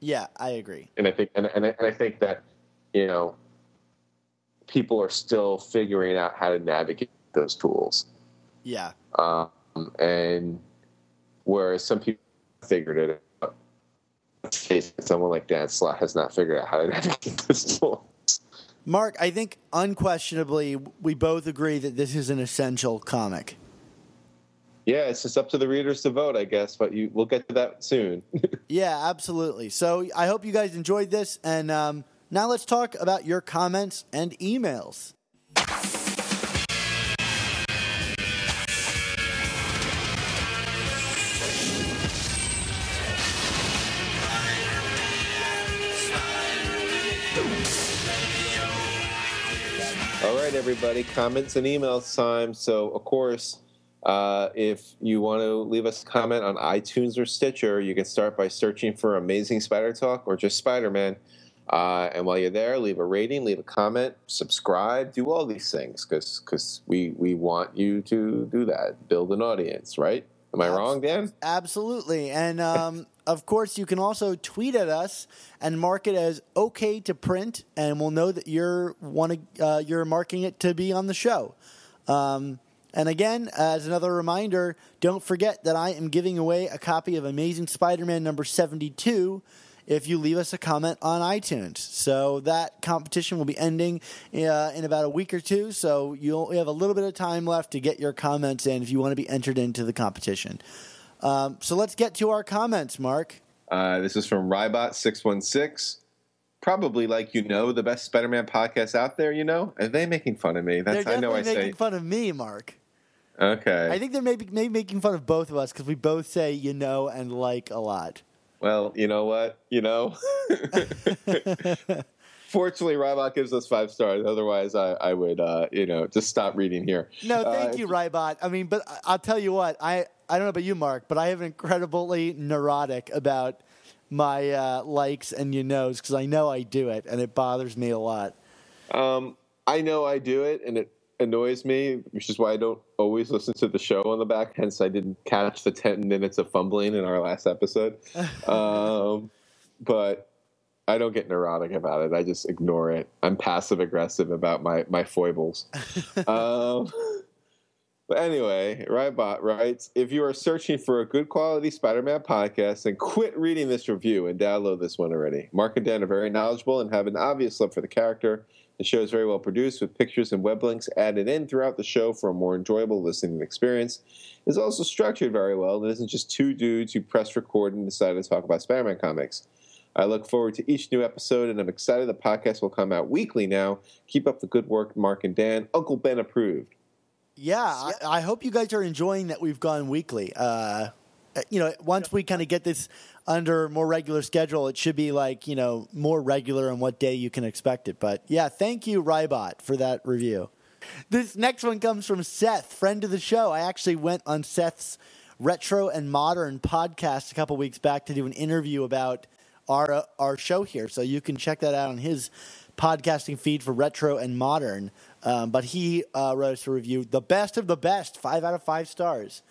Yeah, I agree. and I think and, and, I- and I think that you know people are still figuring out how to navigate those tools, Yeah, uh, um, and whereas some people figured it out, in this case, someone like Dan Slott has not figured out how to navigate this tools. Mark, I think unquestionably we both agree that this is an essential comic. Yeah, it's just up to the readers to vote, I guess. But you, we'll get to that soon. Yeah, absolutely. So I hope you guys enjoyed this, and um, now let's talk about your comments and emails. Everybody, comments and emails time. So, of course, uh, if you want to leave us a comment on iTunes or Stitcher, you can start by searching for Amazing Spider Talk or just Spider Man. Uh, and while you're there, leave a rating, leave a comment, subscribe, do all these things because we, we want you to do that, build an audience, right? Am I Abs- wrong, Dan? Absolutely. And um, of course, you can also tweet at us and mark it as okay to print, and we'll know that you're one uh, you're marking it to be on the show. Um, and again, as another reminder, don't forget that I am giving away a copy of Amazing Spider-Man number 72 if you leave us a comment on iTunes. So that competition will be ending uh, in about a week or two. So you'll have a little bit of time left to get your comments in if you want to be entered into the competition. Um, so let's get to our comments, Mark. Uh, this is from Rybot616. Probably like you know, the best Spider Man podcast out there, you know? Are they making fun of me? That's They're I know I making say. fun of me, Mark. Okay. I think they're maybe, maybe making fun of both of us because we both say you know and like a lot. Well, you know what? You know? Fortunately, Rybot gives us five stars. Otherwise, I, I would, uh, you know, just stop reading here. No, Uh, thank you, Rybot. I mean, but I'll tell you what, I, I don't know about you, Mark, but I am incredibly neurotic about my uh, likes and you knows because I know I do it and it bothers me a lot. Um, I know I do it, and it annoys me, which is why I don't always listen to the show on the back. Hence, I didn't catch the ten minutes of fumbling in our last episode. um, but I don't get neurotic about it. I just ignore it. I'm passive aggressive about my my foibles. um, but anyway, Rybot writes If you are searching for a good quality Spider Man podcast, then quit reading this review and download this one already. Mark and Dan are very knowledgeable and have an obvious love for the character. The show is very well produced with pictures and web links added in throughout the show for a more enjoyable listening experience. It's also structured very well and isn't just two dudes who press record and decide to talk about Spider Man comics. I look forward to each new episode, and I'm excited the podcast will come out weekly now. Keep up the good work, Mark and Dan. Uncle Ben approved. Yeah, I, I hope you guys are enjoying that we've gone weekly. Uh, you know, once we kind of get this under more regular schedule, it should be like you know more regular on what day you can expect it. But yeah, thank you, Rybot, for that review. This next one comes from Seth, friend of the show. I actually went on Seth's retro and modern podcast a couple weeks back to do an interview about our uh, our show here, so you can check that out on his podcasting feed for retro and modern. Um, but he uh, wrote us a review, the best of the best, five out of five stars.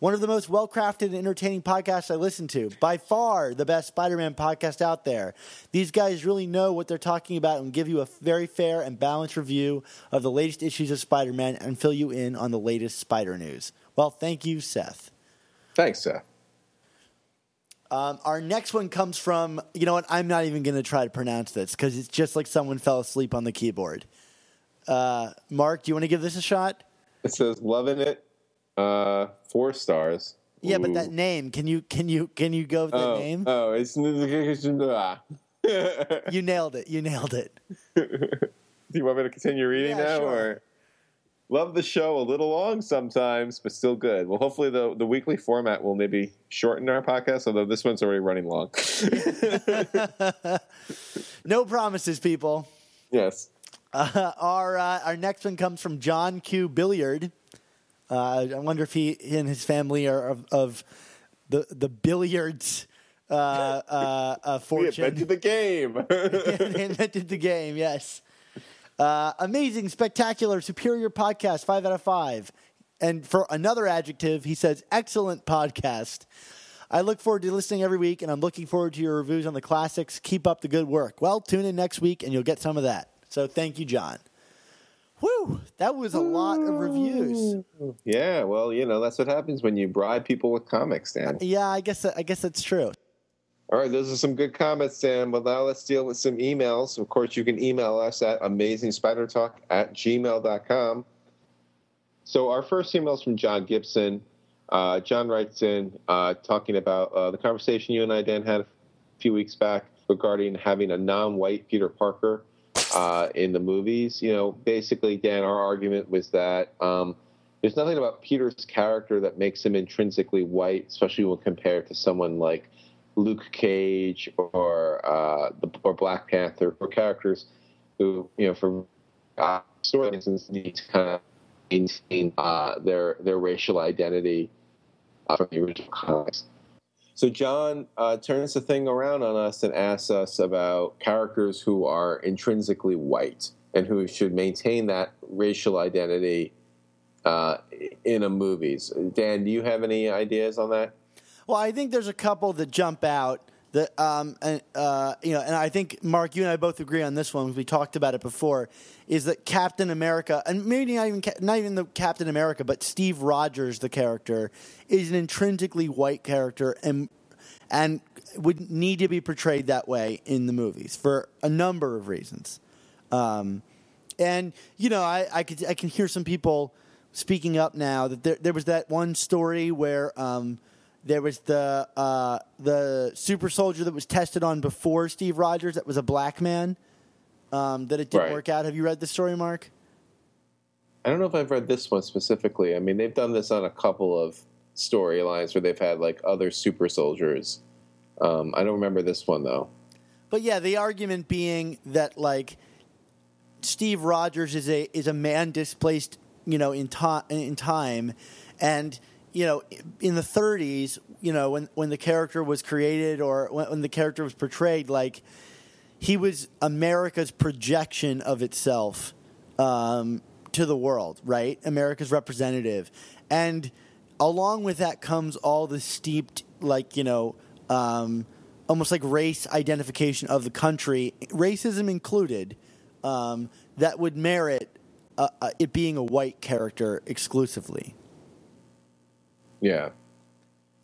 One of the most well crafted and entertaining podcasts I listen to. By far the best Spider Man podcast out there. These guys really know what they're talking about and give you a very fair and balanced review of the latest issues of Spider Man and fill you in on the latest Spider news. Well, thank you, Seth. Thanks, Seth. Um, our next one comes from, you know what, I'm not even going to try to pronounce this because it's just like someone fell asleep on the keyboard. Uh, Mark, do you want to give this a shot? It says loving it. Uh, four stars. Yeah, but that name, can you can you can you go with that oh, name? Oh, it's do You nailed it. You nailed it. Do you want me to continue reading Yeah, now, sure. or love the show a little long sometimes, but still good. Well, hopefully the the weekly format will maybe shorten our podcast, although this one's already running long. No promises, people. yes. Uh, our uh, our next one comes from John Q. Billiard. Uh, I wonder if he and his family are of, of the the billiards uh, uh, uh, We fortune. invented the game. they invented the game. Yes. Uh, amazing, spectacular, superior podcast. Five out of five. And for another adjective, he says excellent podcast. I look forward to listening every week, and I'm looking forward to your reviews on the classics. Keep up the good work. Well, tune in next week, and you'll get some of that. So thank you, John. Whew, that was a lot of reviews. yeah, well, you know that's what happens when you bribe people with comics, Dan. Yeah, I guess I guess that's true. All right, those are some good comments, Dan. Well, now let's deal with some emails. Of course, you can email us at amazingspidertalk at gmail.com. So, our first email is from John Gibson. Uh, John writes in uh, talking about uh, the conversation you and I, Dan, had a few weeks back regarding having a non white Peter Parker uh, in the movies. You know, basically, Dan, our argument was that um, there's nothing about Peter's character that makes him intrinsically white, especially when compared to someone like Luke Cage or uh, the, or Black Panther, or characters who, you know, for uh, story reasons, need to kind of maintain uh, their their racial identity uh, from the original comics. So John uh, turns the thing around on us and asks us about characters who are intrinsically white and who should maintain that racial identity uh, in a movies. Dan, do you have any ideas on that? Well, I think there's a couple that jump out that, um, and, uh, you know, and I think Mark, you and I both agree on this one we talked about it before. Is that Captain America, and maybe not even not even the Captain America, but Steve Rogers, the character, is an intrinsically white character, and and would need to be portrayed that way in the movies for a number of reasons. Um, and you know, I, I could I can hear some people speaking up now that there there was that one story where um, there was the uh, the super soldier that was tested on before Steve Rogers that was a black man um, that it didn't Right. work out. Have you read the story, Mark? I don't know if I've read this one specifically. I mean, they've done this on a couple of storylines where they've had like other super soldiers. Um, I don't remember this one though. But yeah, the argument being that like Steve Rogers is a is a man displaced, you know, in time in time, and you know, in the 30s, you know, when when the character was created or when, when the character was portrayed, like he was America's projection of itself um, to the world, right? America's representative, and along with that comes all the steeped, like you know, um, almost like race identification of the country, racism included, um, that would merit uh, uh, it being a white character exclusively. Yeah.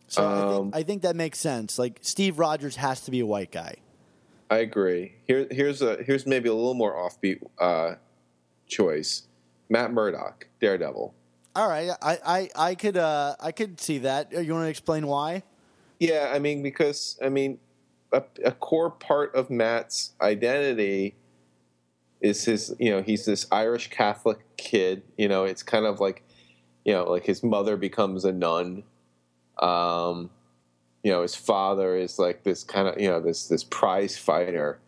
So I, Um, think, I think that makes sense. Like Steve Rogers has to be a white guy. I agree. Here, here's a here's maybe a little more offbeat uh, choice. Matt Murdock, Daredevil. All right, I, I, I could uh, I could see that. You want to explain why? Yeah, I mean because I mean a, a core part of Matt's identity is his you know he's this Irish Catholic kid. You know, it's kind of like you know like his mother becomes a nun. Um, you know, his father is like this kind of you know this this prize fighter.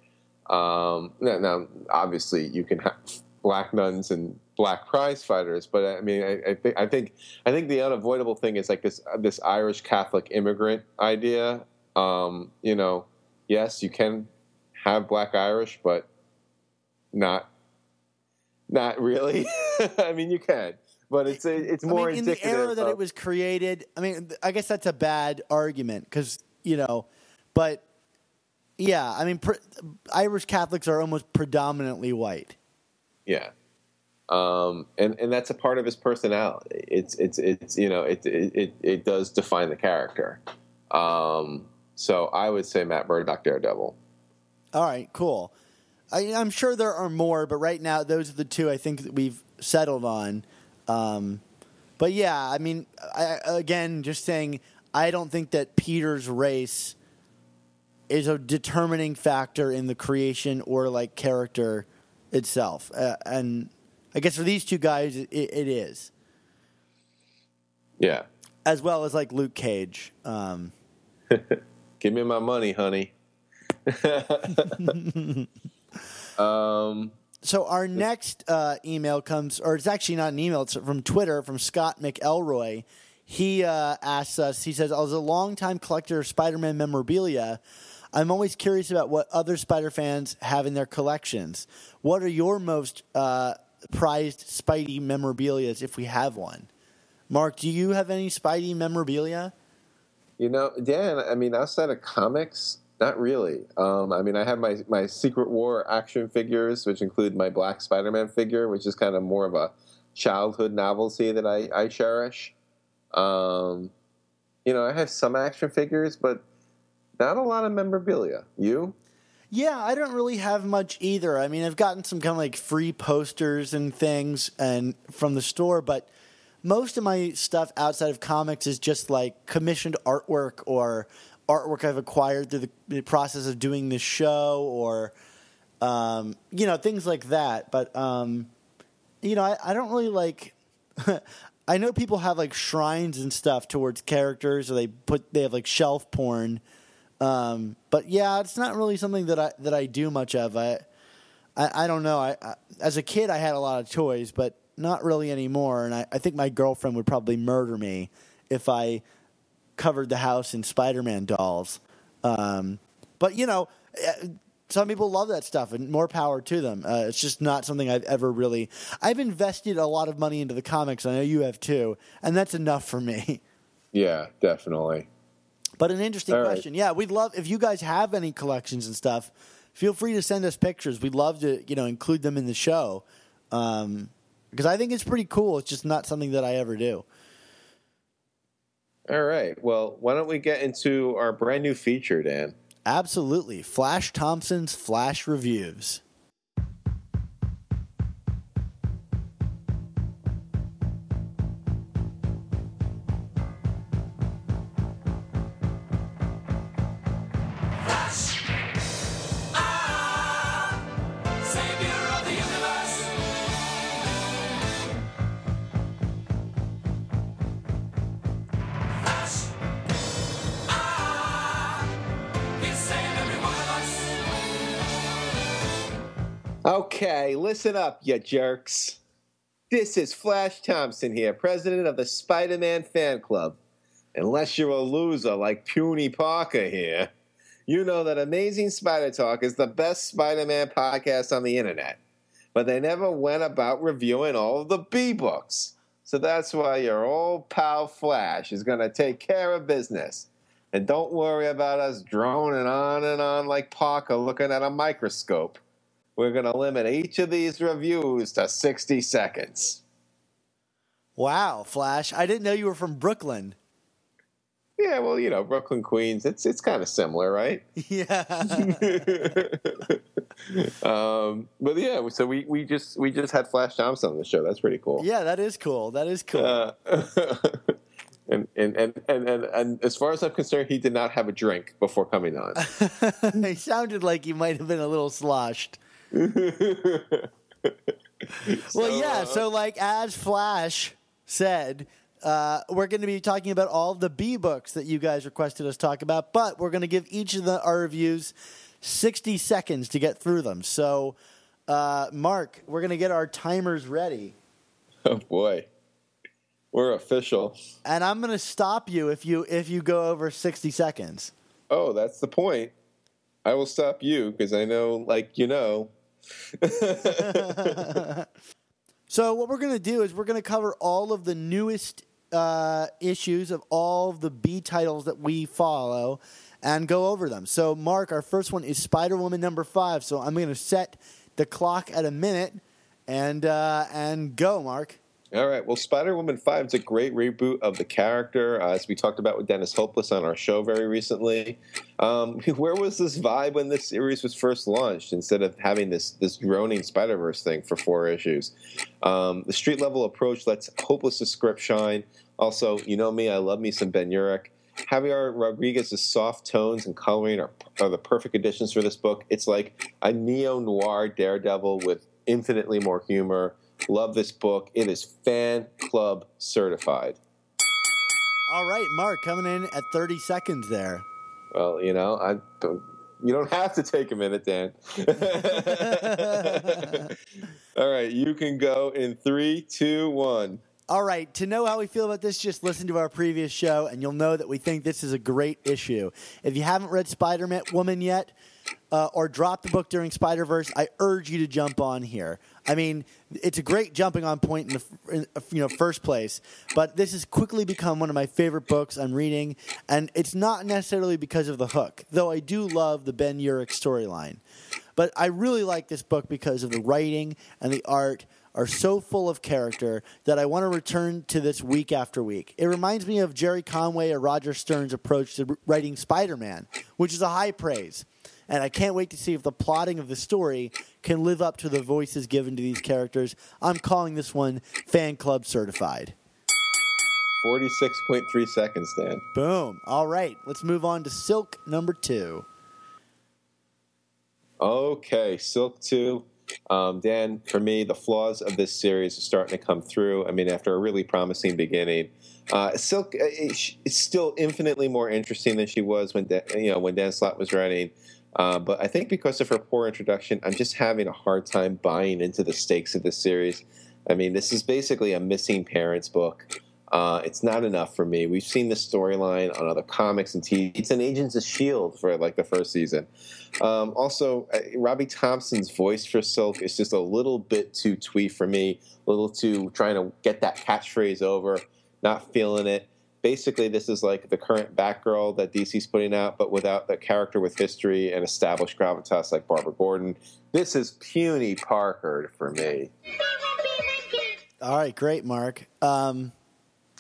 Um, now, now, obviously, you can have black nuns and black prize fighters, but I mean, I, I think I think I think the unavoidable thing is like this this Irish Catholic immigrant idea. Um, you know, yes, you can have black Irish, but not not really. I mean, you can, but it's it's more I mean, in the indicative era that of- it was created. I mean, I guess that's a bad argument because you know, but yeah, I mean, pre- Irish Catholics are almost predominantly white. Yeah. Um, and, and that's a part of his personality. It's, it's, it's, you know, it, it, it, it does define the character. Um, so I would say Matt Murdock, Daredevil. All right, cool. I, I'm sure there are more, but right now those are the two I think that we've settled on. Um, but yeah, I mean, I, again, just saying, I don't think that Peter's race is a determining factor in the creation or like character itself. Uh, and I guess for these two guys, it, it is, Yeah. as well as like Luke Cage. Um, Give me my money, honey. um, So our next uh, email comes, or it's actually not an email. It's from Twitter from Scott McElroy. He uh, asks us. He says, "I was a longtime collector of Spider-Man memorabilia. I'm always curious about what other Spider fans have in their collections. What are your most uh, prized Spidey memorabilia, if we have one? Mark, do you have any Spidey memorabilia? You know, Dan, I mean, outside of comics, not really. Um, I mean, I have my, my Secret War action figures, which include my Black Spider Man figure, which is kind of more of a childhood novelty that I, I cherish. Um, you know, I have some action figures, but not a lot of memorabilia. You? Yeah, I don't really have much either. I mean, I've gotten some kind of like free posters and things and from the store, but most of my stuff outside of comics is just like commissioned artwork or artwork I've acquired through the, the process of doing this show or um, you know things like that. But um, you know, I, I don't really like. I know people have like shrines and stuff towards characters, or they put they have like shelf porn. Um, but yeah, it's not really something that I that I do much of. I I, I don't know. I, I as a kid I had a lot of toys, but not really anymore. And I, I think my girlfriend would probably murder me if I covered the house in Spider-Man dolls. Um, but you know, eh, some people love that stuff, and more power to them. Uh, it's just not something I've ever really. I've invested a lot of money into the comics. I know you have too, and that's enough for me. Yeah, definitely. But an interesting All right. question. Yeah, we'd love if you guys have any collections and stuff. Feel free to send us pictures. We'd love to, you know, include them in the show um, because I think it's pretty cool. It's just not something that I ever do. All right. Well, why don't we get into our brand new feature, Dan? Absolutely. Flash Thompson's Flash Reviews. Listen up, you jerks. This is Flash Thompson here, president of the Spider Man fan club. Unless you're a loser like Puny Parker here, you know that Amazing Spider Talk is the best Spider Man podcast on the internet. But they never went about reviewing all of the B books. So that's why your old pal Flash is going to take care of business. And don't worry about us droning on and on like Parker looking at a microscope. We're going to limit each of these reviews to 60 seconds. Wow, Flash. I didn't know you were from Brooklyn. Yeah, well, you know, Brooklyn, Queens, it's it's kind of similar, right? Yeah. um, but yeah, so we, we just we just had Flash Thompson on the show. That's pretty cool. yeah, that is cool. That is cool. Uh, and, and, and, and, and, and as far as I'm concerned, he did not have a drink before coming on. he sounded like he might have been a little sloshed. Well, yeah. uh, So, like, as Flash said, uh, we're going to be talking about all the B books that you guys requested us talk about, but we're going to give each of the our reviews sixty seconds to get through them. So, uh, Mark, we're going to get our timers ready, oh boy, we're official. and I'm going to stop you if you if you go over sixty seconds. Oh, that's the point. I will stop you because I know, like you know. So what we're going to do is we're going to cover all of the newest uh, issues of all of the B titles that we follow and go over them. So Mark, our first one is Spider Woman number five. So I'm going to set the clock at a minute and uh, and go, Mark. All right. Well, Spider Woman 5 is a great reboot of the character, uh, as we talked about with Dennis Hopeless on our show very recently. Um, where was this vibe when this series was first launched instead of having this, this droning Spider Verse thing for four issues? Um, the street level approach lets Hopeless's script shine. Also, you know me, I love me some Ben Urich. Javier Rodriguez's soft tones and coloring are, are the perfect additions for this book. It's like a neo noir Daredevil with infinitely more humor. Love this book. It is fan club certified. All right, Mark, coming in at 30 seconds there. Well, you know, I don't, you don't have to take a minute, Dan. All right, you can go in three, two, one. All right, to know how we feel about this, just listen to our previous show, and you'll know that we think this is a great issue. If you haven't read Spider Man Woman yet, uh, or dropped the book during Spider Verse, I urge you to jump on here. I mean, it's a great jumping on point in the in, you know first place, but this has quickly become one of my favorite books I'm reading, and it's not necessarily because of the hook, though I do love the Ben Urich storyline. But I really like this book because of the writing and the art are so full of character that I want to return to this week after week. It reminds me of Gerry Conway or Roger Stern's approach to writing Spider Man, which is a high praise. And I can't wait to see if the plotting of the story can live up to the voices given to these characters. I'm calling this one fan club certified. 46.3 seconds, Dan. Boom. All right, let's move on to Silk number two. Okay, Silk 2. Um, Dan, for me, the flaws of this series are starting to come through. I mean, after a really promising beginning, uh, Silk uh, is still infinitely more interesting than she was when Dan, you know when Dan Slott was writing. Uh, but I think because of her poor introduction, I'm just having a hard time buying into the stakes of this series. I mean, this is basically a missing parents book. Uh, it's not enough for me. We've seen this storyline on other comics and TV. It's an Agents of Shield for like the first season. Um, also, uh, Robbie Thompson's voice for Silk is just a little bit too twee for me. A little too trying to get that catchphrase over. Not feeling it. Basically, this is like the current Batgirl that DC's putting out, but without the character with history and established gravitas like Barbara Gordon. This is puny Parker for me. All right, great, Mark. Um,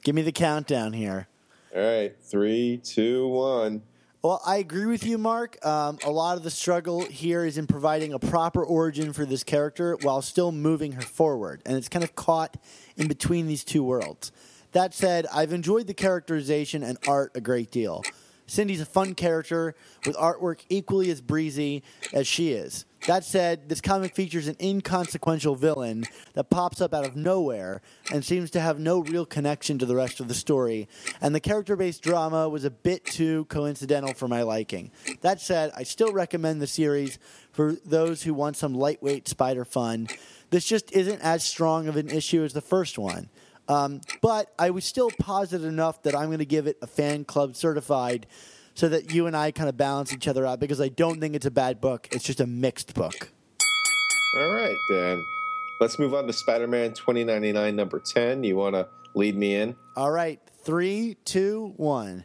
give me the countdown here. All right, three, two, one. Well, I agree with you, Mark. Um, a lot of the struggle here is in providing a proper origin for this character while still moving her forward, and it's kind of caught in between these two worlds. That said, I've enjoyed the characterization and art a great deal. Cindy's a fun character with artwork equally as breezy as she is. That said, this comic features an inconsequential villain that pops up out of nowhere and seems to have no real connection to the rest of the story, and the character based drama was a bit too coincidental for my liking. That said, I still recommend the series for those who want some lightweight spider fun. This just isn't as strong of an issue as the first one. Um, but I was still positive enough that I'm going to give it a fan club certified so that you and I kind of balance each other out because I don't think it's a bad book. It's just a mixed book. All right, Dan. Let's move on to Spider Man 2099, number 10. You want to lead me in? All right, three, two, one.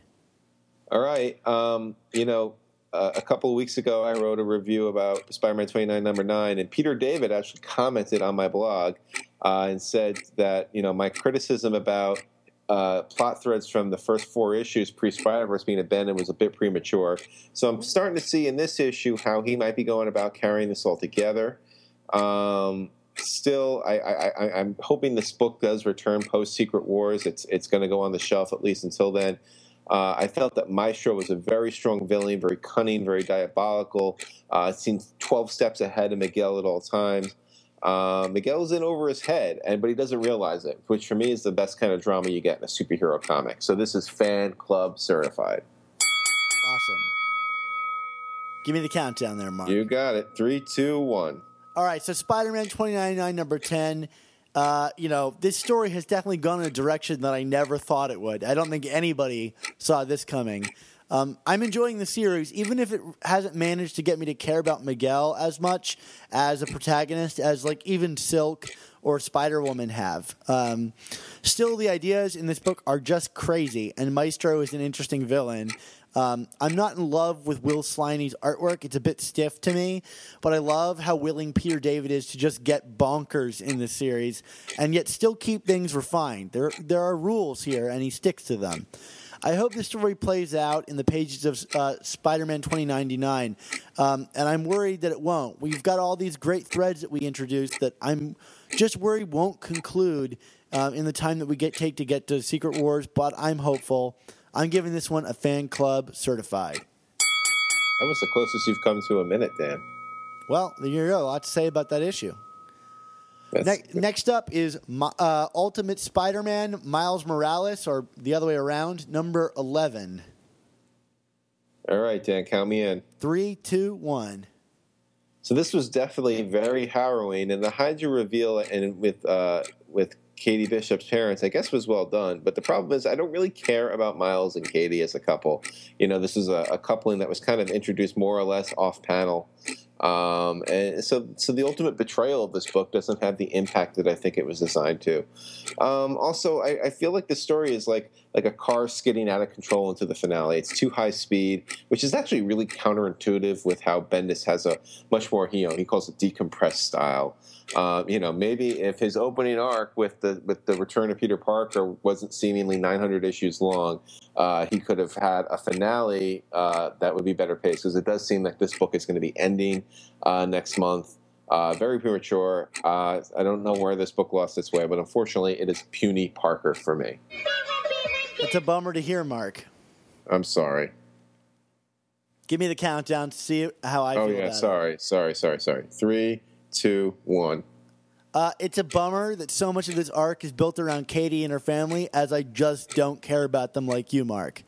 All right. Um, you know, uh, a couple of weeks ago, I wrote a review about Spider Man 29, number 9, and Peter David actually commented on my blog uh, and said that, you know, my criticism about uh, plot threads from the first four issues pre Spider Verse being abandoned was a bit premature. So I'm starting to see in this issue how he might be going about carrying this all together. Um, still, I, am hoping this book does return post Secret Wars. It's it's going to go on the shelf at least until then. Uh, I felt that Maestro was a very strong villain, very cunning, very diabolical. Uh, seems 12 steps ahead of Miguel at all times. Uh, Miguel's in over his head, and but he doesn't realize it, which for me is the best kind of drama you get in a superhero comic. So this is fan club certified. Awesome. Give me the countdown there, Mark. You got it. Three, two, one. All right, so Spider Man 2099, number 10. Uh, you know, this story has definitely gone in a direction that I never thought it would. I don't think anybody saw this coming. Um, I'm enjoying the series, even if it hasn't managed to get me to care about Miguel as much as a protagonist as like even Silk or Spider Woman have. Um, still, the ideas in this book are just crazy, and Maestro is an interesting villain. Um, I'm not in love with Will Sliney's artwork. It's a bit stiff to me, but I love how willing Peter David is to just get bonkers in the series and yet still keep things refined. There, there are rules here, and he sticks to them. I hope the story plays out in the pages of uh, Spider Man 2099, um, and I'm worried that it won't. We've got all these great threads that we introduced that I'm just worried won't conclude uh, in the time that we get take to get to Secret Wars, but I'm hopeful. I'm giving this one a fan club certified. That was the closest you've come to a minute, Dan. Well, there you go. A lot to say about that issue. Ne- next up is uh, Ultimate Spider Man Miles Morales, or the other way around, number 11. All right, Dan, count me in. Three, two, one. So this was definitely very harrowing, and the Hydra reveal and with uh, with Katie Bishop's parents, I guess, was well done. But the problem is, I don't really care about Miles and Katie as a couple. You know, this is a, a coupling that was kind of introduced more or less off panel. Um, and so, so the ultimate betrayal of this book doesn't have the impact that I think it was designed to. Um, also, I, I, feel like the story is like like a car skidding out of control into the finale. It's too high speed, which is actually really counterintuitive with how Bendis has a much more you know he calls it decompressed style. Um, you know, maybe if his opening arc with the with the return of Peter Parker wasn't seemingly 900 issues long, uh, he could have had a finale uh, that would be better paced because it does seem like this book is going to be ending uh, next month. Uh, very premature. Uh, I don't know where this book lost its way, but unfortunately, it is puny Parker for me. It's a bummer to hear, Mark. I'm sorry. Give me the countdown to see how I oh, feel. Oh yeah, sorry, it. sorry, sorry, sorry. Three, two, one. Uh, it's a bummer that so much of this arc is built around Katie and her family, as I just don't care about them like you, Mark.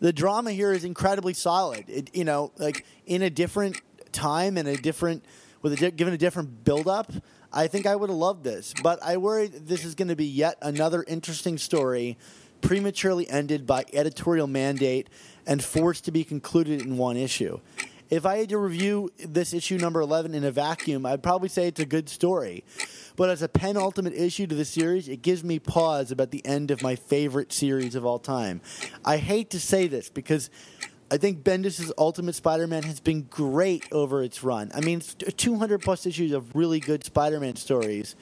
The drama here is incredibly solid. It, you know, like in a different time and a different, with a di- given a different build up, I think I would have loved this. But I worry this is going to be yet another interesting story, prematurely ended by editorial mandate and forced to be concluded in one issue if I had to review this issue number 11 in a vacuum, I'd probably say it's a good story. But as a penultimate issue to the series, it gives me pause about the end of my favorite series of all time. I hate to say this because I think Bendis' Ultimate Spider-Man has been great over its run. I mean, 200 plus issues of really good Spider-Man stories.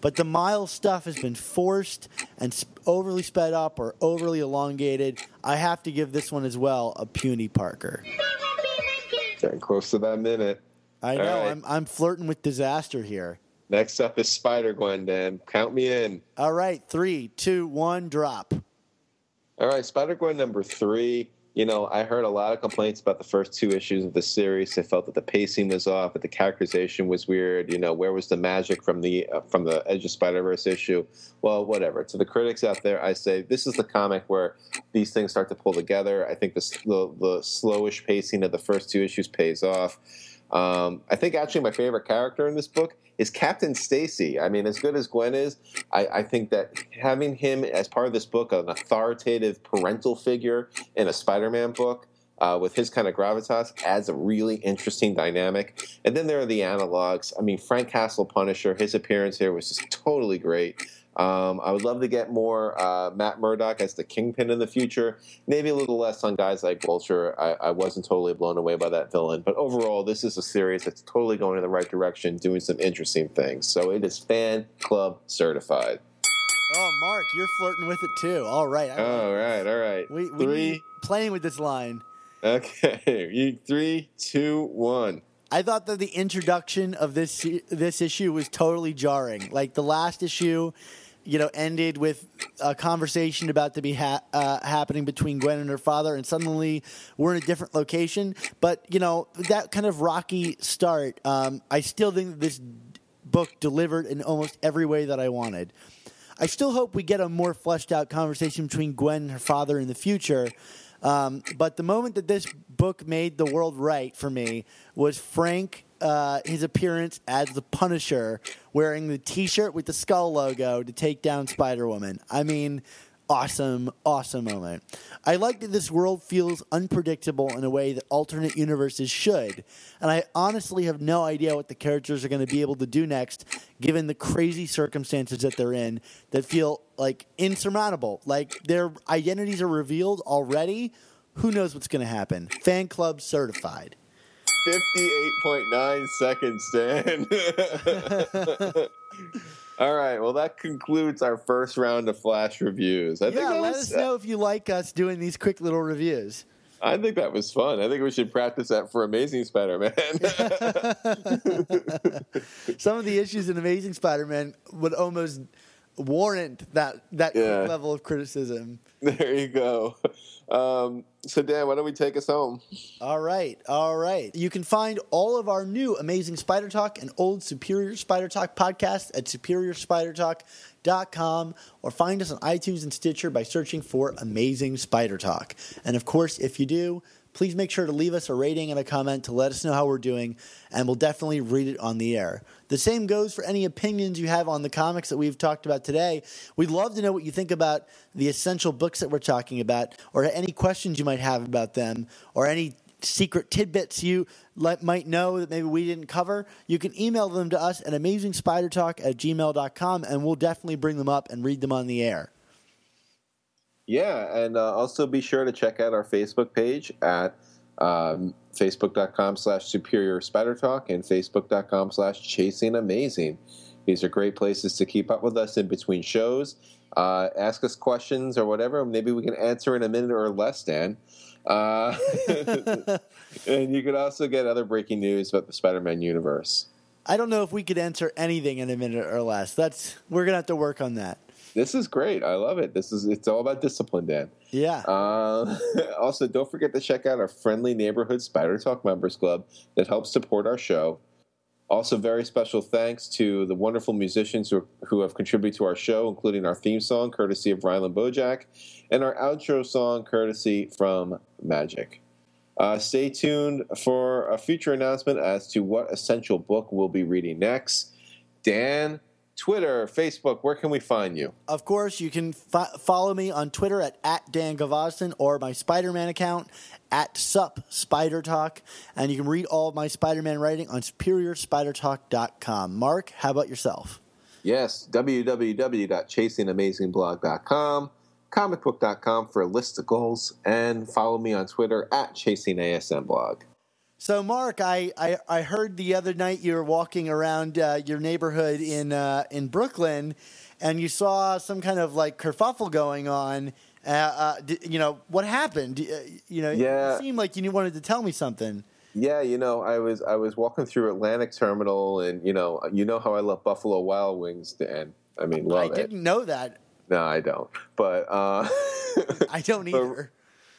but the Miles stuff has been forced and overly sped up or overly elongated. I have to give this one as well a puny Parker. Getting close to that minute. I know right. I'm I'm flirting with disaster here. Next up is Spider Gwen, Dan. Count me in. All right, three, two, one, drop. All right, Spider Gwen number three. You know, I heard a lot of complaints about the first two issues of the series. They felt that the pacing was off, that the characterization was weird. You know, where was the magic from the uh, from the Edge of Spider Verse issue? Well, whatever. To the critics out there, I say this is the comic where these things start to pull together. I think the the, the slowish pacing of the first two issues pays off. Um, I think actually my favorite character in this book is Captain Stacy. I mean, as good as Gwen is, I, I think that having him as part of this book, an authoritative parental figure in a Spider-Man book, uh, with his kind of gravitas, adds a really interesting dynamic. And then there are the analogs. I mean, Frank Castle Punisher, his appearance here was just totally great. Um, I would love to get more uh, Matt Murdock as the Kingpin in the future. Maybe a little less on guys like Vulture. I, I wasn't totally blown away by that villain, but overall, this is a series that's totally going in the right direction, doing some interesting things. So it is fan club certified. Oh, Mark, you're flirting with it too. All right. All right, all right. We, we three. playing with this line. Okay, you three, two, one. I thought that the introduction of this this issue was totally jarring. Like the last issue, you know, ended with a conversation about to be ha- uh, happening between Gwen and her father, and suddenly we're in a different location. But you know, that kind of rocky start. Um, I still think this book delivered in almost every way that I wanted. I still hope we get a more fleshed out conversation between Gwen and her father in the future. Um, but the moment that this book made the world right for me was Frank, uh, his appearance as the Punisher, wearing the T-shirt with the skull logo to take down Spider Woman. I mean, awesome, awesome moment. I like that this world feels unpredictable in a way that alternate universes should, and I honestly have no idea what the characters are going to be able to do next, given the crazy circumstances that they're in that feel like insurmountable. Like their identities are revealed already. Who knows what's going to happen? Fan club certified. 58.9 seconds, Dan. All right, well, that concludes our first round of flash reviews. I Yeah, that let was, us know if you like us doing these quick little reviews. I think that was fun. I think we should practice that for Amazing Spider-Man. Some of the issues in Amazing Spider-Man would almost warrant that that Yeah. level of criticism. there you go. Um, so, Dan, why don't we take us home? All right, all right. You can find all of our new Amazing Spider Talk and old Superior Spider Talk podcasts at superiorspidertalk.com or find us on iTunes and Stitcher by searching for Amazing Spider Talk. And of course, if you do, please make sure to leave us a rating and a comment to let us know how we're doing, and we'll definitely read it on the air. The same goes for any opinions you have on the comics that we've talked about today. We'd love to know what you think about the essential books that we're talking about, or any questions you might have about them, or any secret tidbits you let, might know that maybe we didn't cover. You can email them to us at amazingspidertalk at gmail.com, and we'll definitely bring them up and read them on the air. Yeah, and uh, also be sure to check out our Facebook page at um, facebook.com slash superior spider talk and facebook.com slash chasing amazing. These are great places to keep up with us in between shows. Uh, ask us questions or whatever. Maybe we can answer in a minute or less, Dan. Uh, and you could also get other breaking news about the Spider-Man universe. I don't know if we could answer anything in a minute or less. That's we're gonna have to work on that. This is great. I love it. This is it's all about discipline, Dan. Yeah. Uh, also, don't forget to check out our friendly neighborhood Spider Talk Members Club that helps support our show. Also, very special thanks to the wonderful musicians who, who have contributed to our show, including our theme song, courtesy of Rylan Bojack, and our outro song, courtesy from Magic. Uh, stay tuned for a future announcement as to what essential book we'll be reading next. Dan, Twitter, Facebook, where can we find you? Of course, you can fo- follow me on Twitter at, at Dan Gvozden or my Spider Man account at Sup Spider Talk. And you can read all of my Spider Man writing on SuperiorSpiderTalk.com. Mark, how about yourself? Yes, www.chasingamazingblog.com, comicbook.com for listicles, and follow me on Twitter at chasingasmblog. So, Mark, I, I, I heard the other night you were walking around uh, your neighborhood in uh, in Brooklyn, and you saw some kind of like kerfuffle going on. Uh, uh, d- you know what happened? Uh, you know, Yeah. it seemed like you wanted to tell me something. Yeah, you know, I was I was walking through Atlantic Terminal, and you know, you know how I love Buffalo Wild Wings, Dan. I mean, I love it. didn't know that. No, I don't. But uh, I don't either.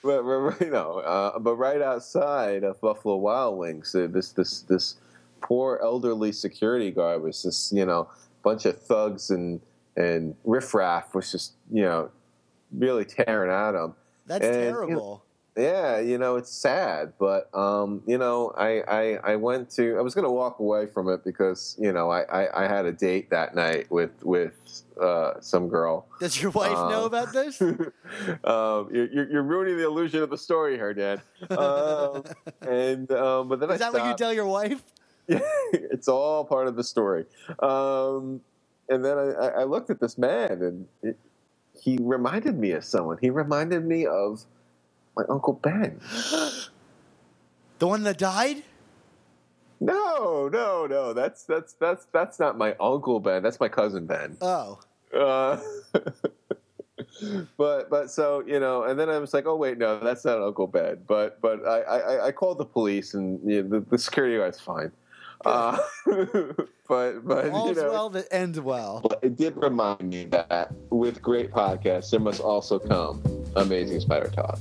But, but you know, uh, but right outside of Buffalo Wild Wings, uh, this this this poor elderly security guard was just you know bunch of thugs and and riffraff was just you know really tearing at him. That's and, you know, terrible. Yeah, you know, it's sad, but um, you know, I, I I went to I was gonna walk away from it because, you know, I, I, I had a date that night with with uh, some girl. Does your wife know um, about this? um, you're, you're you're ruining the illusion of the story here, Dan. Um, and um, but then Is I that what you tell your wife? it's all part of the story. Um, and then I, I- I looked at this man, and it, he reminded me of someone. He reminded me of my uncle Ben. The one that died? No, no, no. That's that's that's that's not my uncle Ben. That's my cousin Ben. Oh. Uh, but but so you know, and then I was like, oh wait, no, that's not Uncle Ben. But but I I, I called the police, and you know, the, the security guard's fine. Uh, but but All's you know, well that ends well. but it did remind me that with great podcasts, there must also come amazing spider talk.